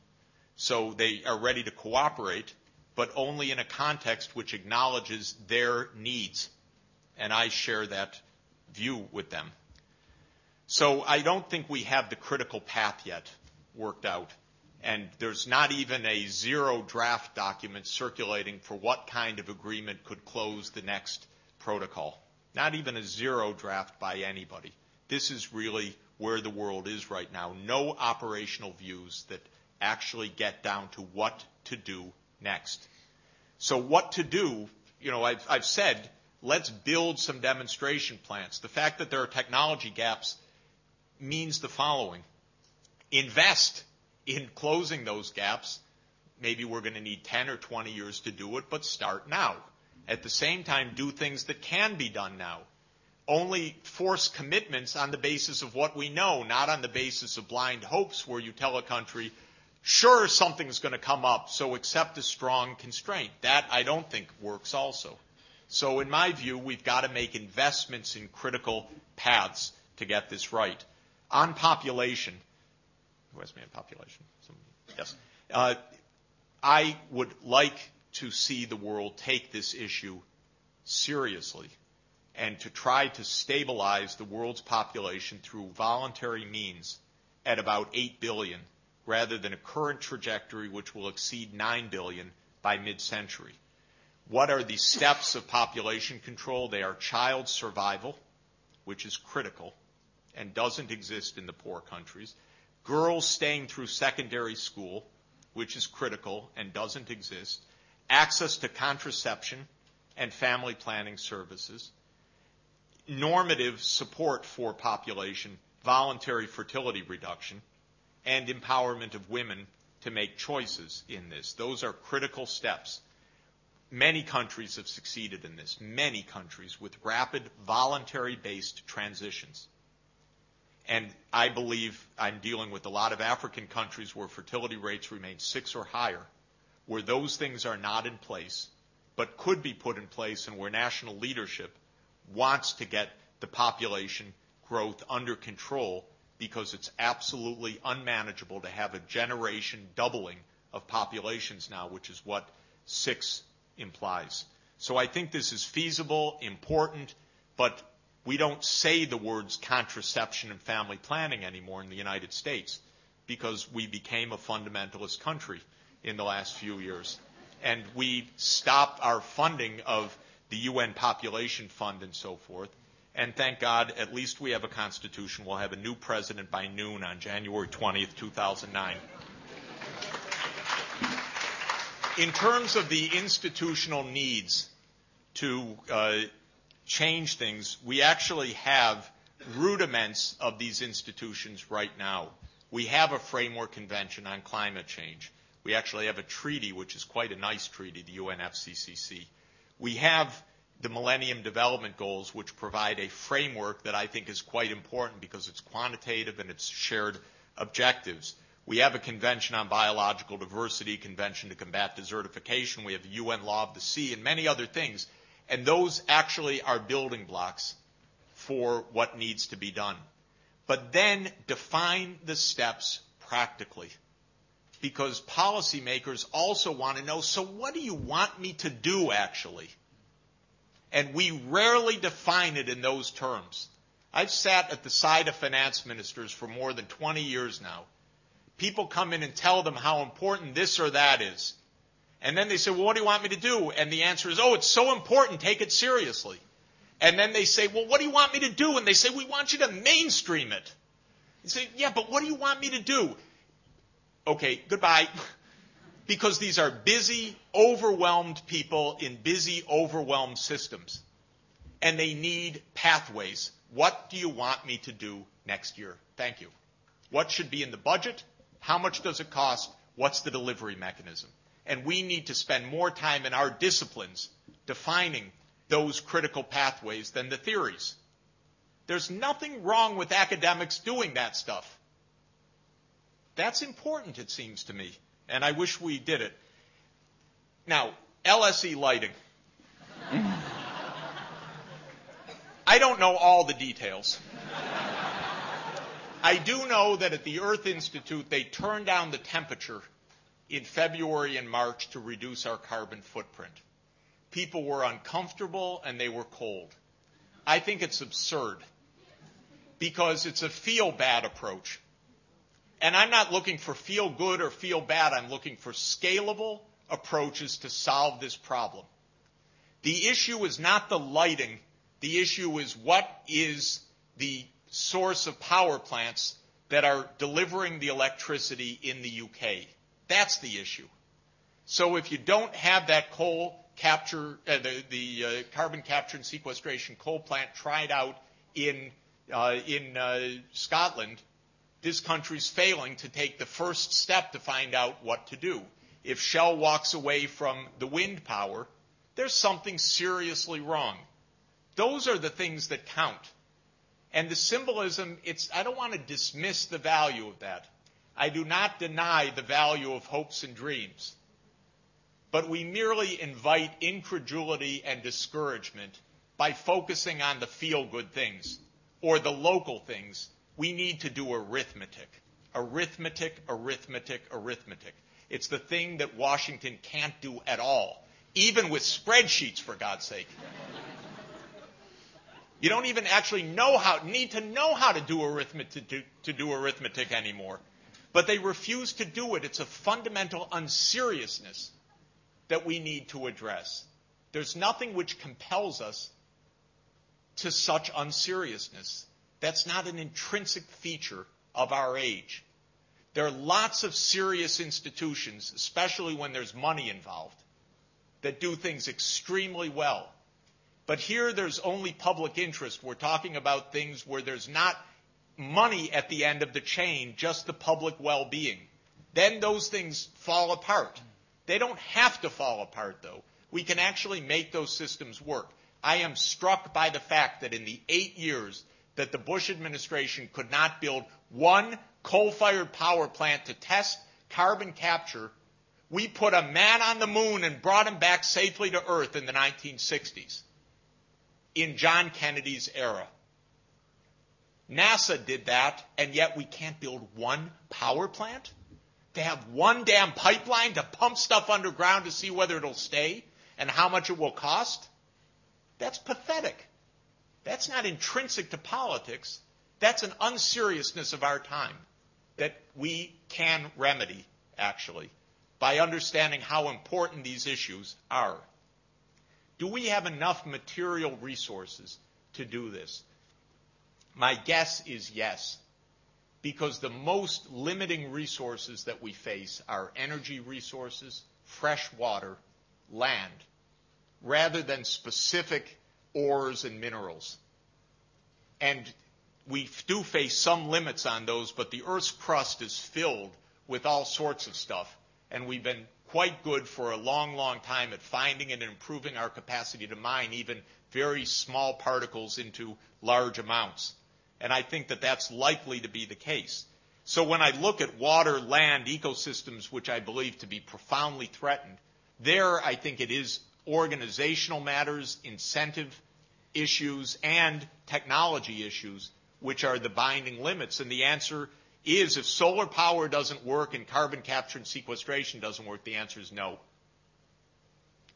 So they are ready to cooperate, but only in a context which acknowledges their needs. And I share that view with them. So I don't think we have the critical path yet worked out. And there's not even a zero draft document circulating for what kind of agreement could close the next protocol. Not even a zero draft by anybody. This is really where the world is right now. No operational views that actually get down to what to do next. So what to do, you know, I've, I've said, let's build some demonstration plants. The fact that there are technology gaps means the following. Invest in closing those gaps. Maybe we're going to need 10 or 20 years to do it, but start now. At the same time, do things that can be done now. Only force commitments on the basis of what we know, not on the basis of blind hopes where you tell a country, sure, something's going to come up, so accept a strong constraint. That I don't think works also. So in my view, we've got to make investments in critical paths to get this right. On population, who me on population? Some, yes. Uh, I would like to see the world take this issue seriously and to try to stabilize the world's population through voluntary means at about 8 billion rather than a current trajectory which will exceed 9 billion by mid-century. What are the steps of population control? They are child survival, which is critical and doesn't exist in the poor countries. Girls staying through secondary school, which is critical and doesn't exist access to contraception and family planning services, normative support for population, voluntary fertility reduction, and empowerment of women to make choices in this. Those are critical steps. Many countries have succeeded in this, many countries with rapid voluntary based transitions. And I believe I'm dealing with a lot of African countries where fertility rates remain six or higher where those things are not in place, but could be put in place and where national leadership wants to get the population growth under control because it's absolutely unmanageable to have a generation doubling of populations now, which is what six implies. So I think this is feasible, important, but we don't say the words contraception and family planning anymore in the United States because we became a fundamentalist country in the last few years. And we stopped our funding of the UN Population Fund and so forth. And thank God, at least we have a constitution. We'll have a new president by noon on January 20th, 2009. In terms of the institutional needs to uh, change things, we actually have rudiments of these institutions right now. We have a framework convention on climate change. We actually have a treaty, which is quite a nice treaty, the UNFCCC. We have the Millennium Development Goals, which provide a framework that I think is quite important because it's quantitative and it's shared objectives. We have a Convention on Biological Diversity, Convention to Combat Desertification. We have the UN Law of the Sea and many other things. And those actually are building blocks for what needs to be done. But then define the steps practically because policymakers also want to know, so what do you want me to do actually? And we rarely define it in those terms. I've sat at the side of finance ministers for more than 20 years now. People come in and tell them how important this or that is. And then they say, well, what do you want me to do? And the answer is, oh, it's so important, take it seriously. And then they say, well, what do you want me to do? And they say, we want you to mainstream it. You say, yeah, but what do you want me to do? okay, goodbye. [LAUGHS] because these are busy, overwhelmed people in busy, overwhelmed systems. And they need pathways. What do you want me to do next year? Thank you. What should be in the budget? How much does it cost? What's the delivery mechanism? And we need to spend more time in our disciplines defining those critical pathways than the theories. There's nothing wrong with academics doing that stuff. That's important, it seems to me, and I wish we did it. Now, LSE lighting. [LAUGHS] I don't know all the details. I do know that at the Earth Institute, they turned down the temperature in February and March to reduce our carbon footprint. People were uncomfortable and they were cold. I think it's absurd because it's a feel bad approach. And I'm not looking for feel good or feel bad. I'm looking for scalable approaches to solve this problem. The issue is not the lighting. The issue is what is the source of power plants that are delivering the electricity in the UK. That's the issue. So if you don't have that coal capture, uh, the, the uh, carbon capture and sequestration coal plant tried out in uh, in uh, Scotland, this country's failing to take the first step to find out what to do. If Shell walks away from the wind power, there's something seriously wrong. Those are the things that count. And the symbolism, it's, I don't want to dismiss the value of that. I do not deny the value of hopes and dreams. But we merely invite incredulity and discouragement by focusing on the feel good things or the local things. We need to do arithmetic. Arithmetic, arithmetic, arithmetic. It's the thing that Washington can't do at all, even with spreadsheets, for God's sake. You don't even actually know how, need to know how to do arithmetic to, to do arithmetic anymore. But they refuse to do it. It's a fundamental unseriousness that we need to address. There's nothing which compels us to such unseriousness. That's not an intrinsic feature of our age. There are lots of serious institutions, especially when there's money involved, that do things extremely well. But here there's only public interest. We're talking about things where there's not money at the end of the chain, just the public well being. Then those things fall apart. They don't have to fall apart, though. We can actually make those systems work. I am struck by the fact that in the eight years that the Bush administration could not build one coal fired power plant to test carbon capture, we put a man on the moon and brought him back safely to Earth in the 1960s, in John Kennedy's era. NASA did that, and yet we can't build one power plant? To have one damn pipeline to pump stuff underground to see whether it'll stay and how much it will cost? That's pathetic. That's not intrinsic to politics. That's an unseriousness of our time that we can remedy, actually, by understanding how important these issues are. Do we have enough material resources to do this? My guess is yes, because the most limiting resources that we face are energy resources, fresh water, land, rather than specific ores and minerals. And we do face some limits on those, but the Earth's crust is filled with all sorts of stuff. And we've been quite good for a long, long time at finding and improving our capacity to mine even very small particles into large amounts. And I think that that's likely to be the case. So when I look at water, land, ecosystems, which I believe to be profoundly threatened, there I think it is organizational matters, incentive issues, and technology issues which are the binding limits. And the answer is if solar power doesn't work and carbon capture and sequestration doesn't work, the answer is no.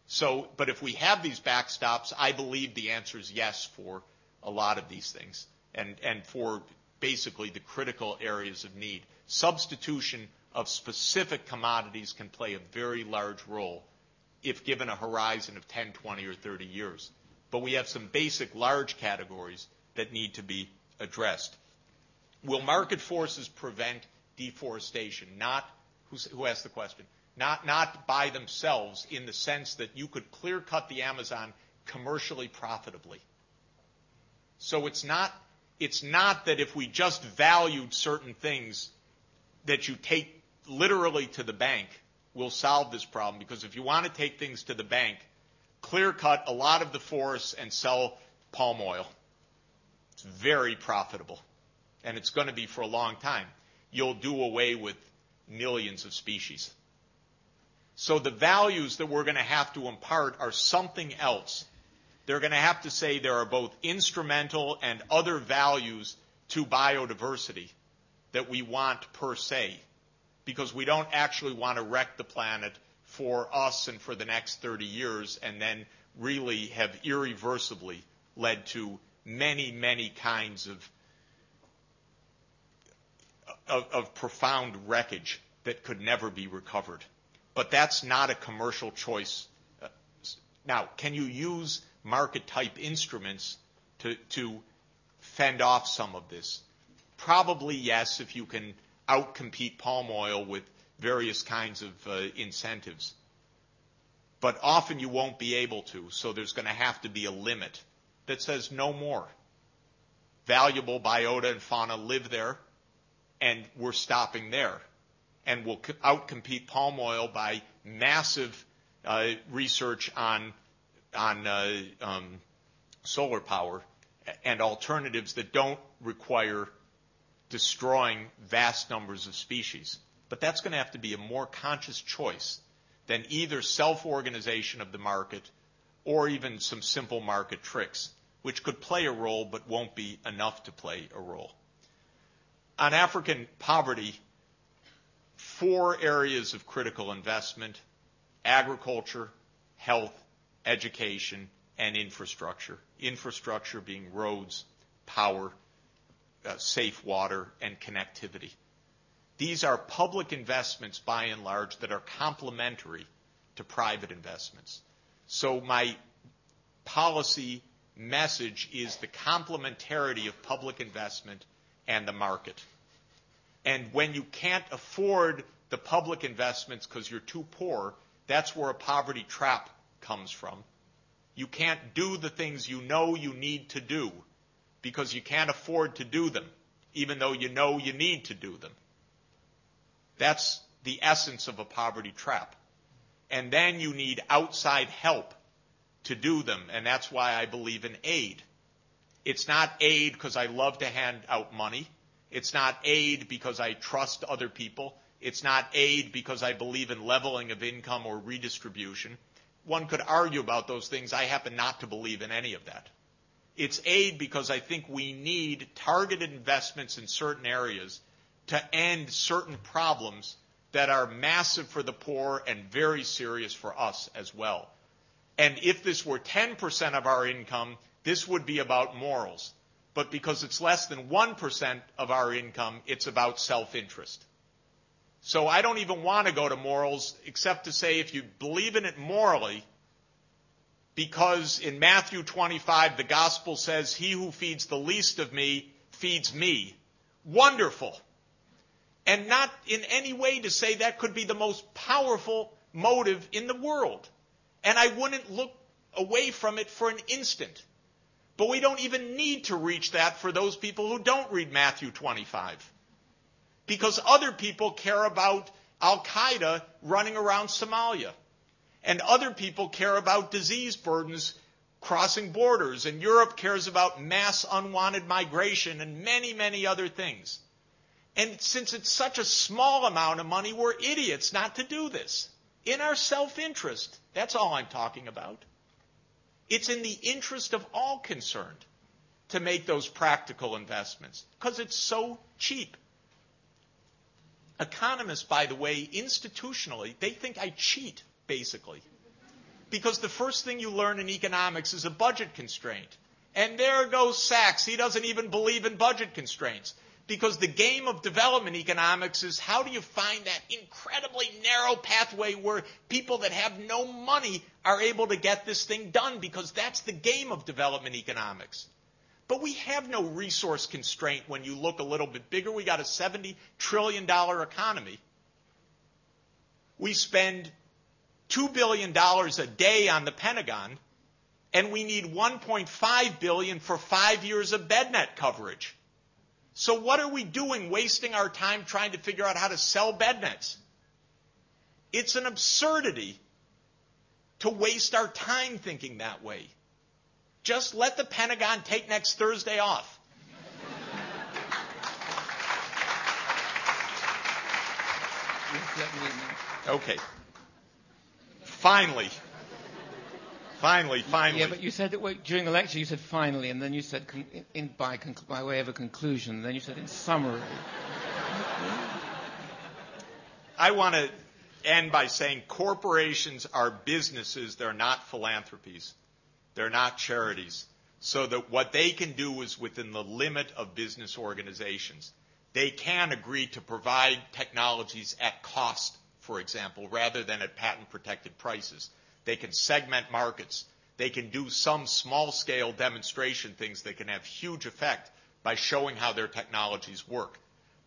So, but if we have these backstops, I believe the answer is yes for a lot of these things and, and for basically the critical areas of need. Substitution of specific commodities can play a very large role if given a horizon of 10, 20, or 30 years. But we have some basic large categories that need to be addressed. Will market forces prevent deforestation? Not, who asked the question? Not, not by themselves in the sense that you could clear cut the Amazon commercially profitably. So it's not it's not that if we just valued certain things that you take literally to the bank will solve this problem. Because if you want to take things to the bank, clear cut a lot of the forests and sell palm oil. It's very profitable. And it's going to be for a long time. You'll do away with millions of species. So the values that we're going to have to impart are something else they're going to have to say there are both instrumental and other values to biodiversity that we want per se, because we don't actually want to wreck the planet for us and for the next 30 years and then really have irreversibly led to many, many kinds of, of, of profound wreckage that could never be recovered. But that's not a commercial choice. Now, can you use market type instruments to, to fend off some of this? Probably yes, if you can outcompete palm oil with various kinds of uh, incentives. But often you won't be able to, so there's going to have to be a limit that says no more. Valuable biota and fauna live there, and we're stopping there. And we'll outcompete palm oil by massive uh, research on on uh, um, solar power and alternatives that don't require destroying vast numbers of species. But that's going to have to be a more conscious choice than either self-organization of the market or even some simple market tricks, which could play a role but won't be enough to play a role. On African poverty, four areas of critical investment agriculture, health, education, and infrastructure. Infrastructure being roads, power, uh, safe water, and connectivity. These are public investments by and large that are complementary to private investments. So my policy message is the complementarity of public investment and the market. And when you can't afford the public investments because you're too poor, that's where a poverty trap comes from. You can't do the things you know you need to do because you can't afford to do them, even though you know you need to do them. That's the essence of a poverty trap. And then you need outside help to do them, and that's why I believe in aid. It's not aid because I love to hand out money. It's not aid because I trust other people. It's not aid because I believe in leveling of income or redistribution. One could argue about those things. I happen not to believe in any of that. It's aid because I think we need targeted investments in certain areas to end certain problems that are massive for the poor and very serious for us as well. And if this were 10% of our income, this would be about morals. But because it's less than 1% of our income, it's about self-interest. So I don't even want to go to morals except to say if you believe in it morally, because in Matthew 25 the gospel says, He who feeds the least of me feeds me. Wonderful. And not in any way to say that could be the most powerful motive in the world. And I wouldn't look away from it for an instant. But we don't even need to reach that for those people who don't read Matthew 25 because other people care about Al Qaeda running around Somalia. And other people care about disease burdens crossing borders. And Europe cares about mass unwanted migration and many, many other things. And since it's such a small amount of money, we're idiots not to do this. In our self interest. That's all I'm talking about. It's in the interest of all concerned to make those practical investments because it's so cheap. Economists, by the way, institutionally, they think I cheat, basically. Because the first thing you learn in economics is a budget constraint. And there goes Sachs. He doesn't even believe in budget constraints. Because the game of development economics is how do you find that incredibly narrow pathway where people that have no money are able to get this thing done? Because that's the game of development economics. But we have no resource constraint when you look a little bit bigger. We got a $70 trillion economy. We spend $2 billion a day on the Pentagon, and we need 1.5 billion for five years of BedNet coverage. So what are we doing wasting our time trying to figure out how to sell bed nets? It's an absurdity to waste our time thinking that way. Just let the Pentagon take next Thursday off. Okay. Finally. Finally, finally. Yeah, but you said that wait, during the lecture you said finally, and then you said con- in, by, conc- by way of a conclusion, and then you said in summary. I want to end by saying corporations are businesses, they're not philanthropies. They're not charities. So that what they can do is within the limit of business organizations. They can agree to provide technologies at cost, for example, rather than at patent protected prices. They can segment markets. They can do some small scale demonstration things that can have huge effect by showing how their technologies work.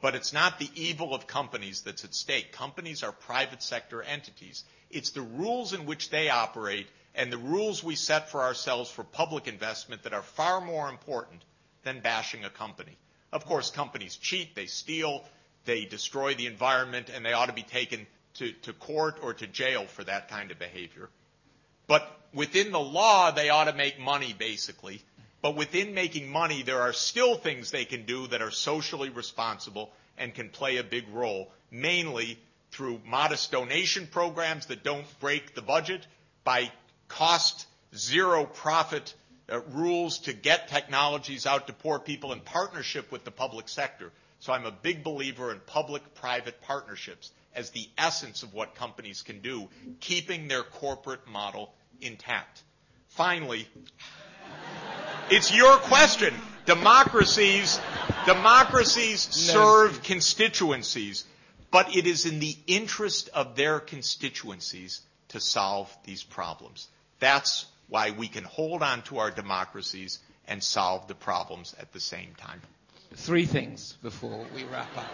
But it's not the evil of companies that's at stake. Companies are private sector entities. It's the rules in which they operate and the rules we set for ourselves for public investment that are far more important than bashing a company. Of course, companies cheat, they steal, they destroy the environment, and they ought to be taken to court or to jail for that kind of behavior. But within the law, they ought to make money, basically. But within making money, there are still things they can do that are socially responsible and can play a big role, mainly through modest donation programs that don't break the budget, by cost zero profit uh, rules to get technologies out to poor people in partnership with the public sector. So I'm a big believer in public-private partnerships as the essence of what companies can do, keeping their corporate model intact. Finally, it's your question. Democracies, democracies serve constituencies, but it is in the interest of their constituencies to solve these problems. That's why we can hold on to our democracies and solve the problems at the same time. Three things before we wrap up.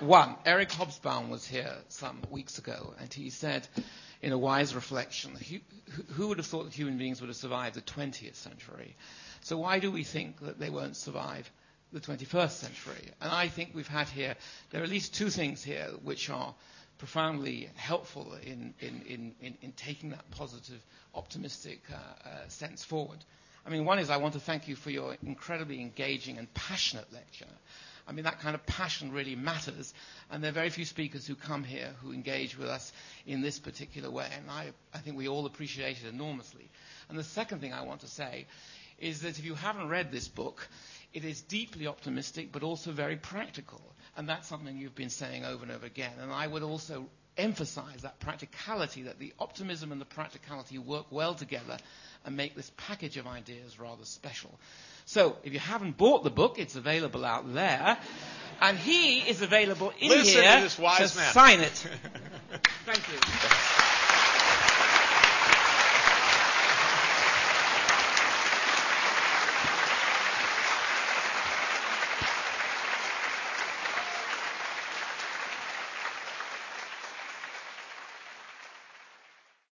One, Eric Hobsbawm was here some weeks ago, and he said, in a wise reflection, who would have thought that human beings would have survived the 20th century? So why do we think that they won't survive the 21st century? And I think we've had here, there are at least two things here which are profoundly helpful in, in, in, in, taking that positive, optimistic uh, uh, sense forward. I mean, one is I want to thank you for your incredibly engaging and passionate lecture. I mean, that kind of passion really matters, and there are very few speakers who come here who engage with us in this particular way, and I, I think we all appreciate it enormously. And the second thing I want to say is that if you haven't read this book, it is deeply optimistic but also very practical. And that's something you've been saying over and over again. And I would also emphasize that practicality, that the optimism and the practicality work well together and make this package of ideas rather special. So, if you haven't bought the book, it's available out there. And he is available in Listen here to, this wise to man. sign it. [LAUGHS] Thank you.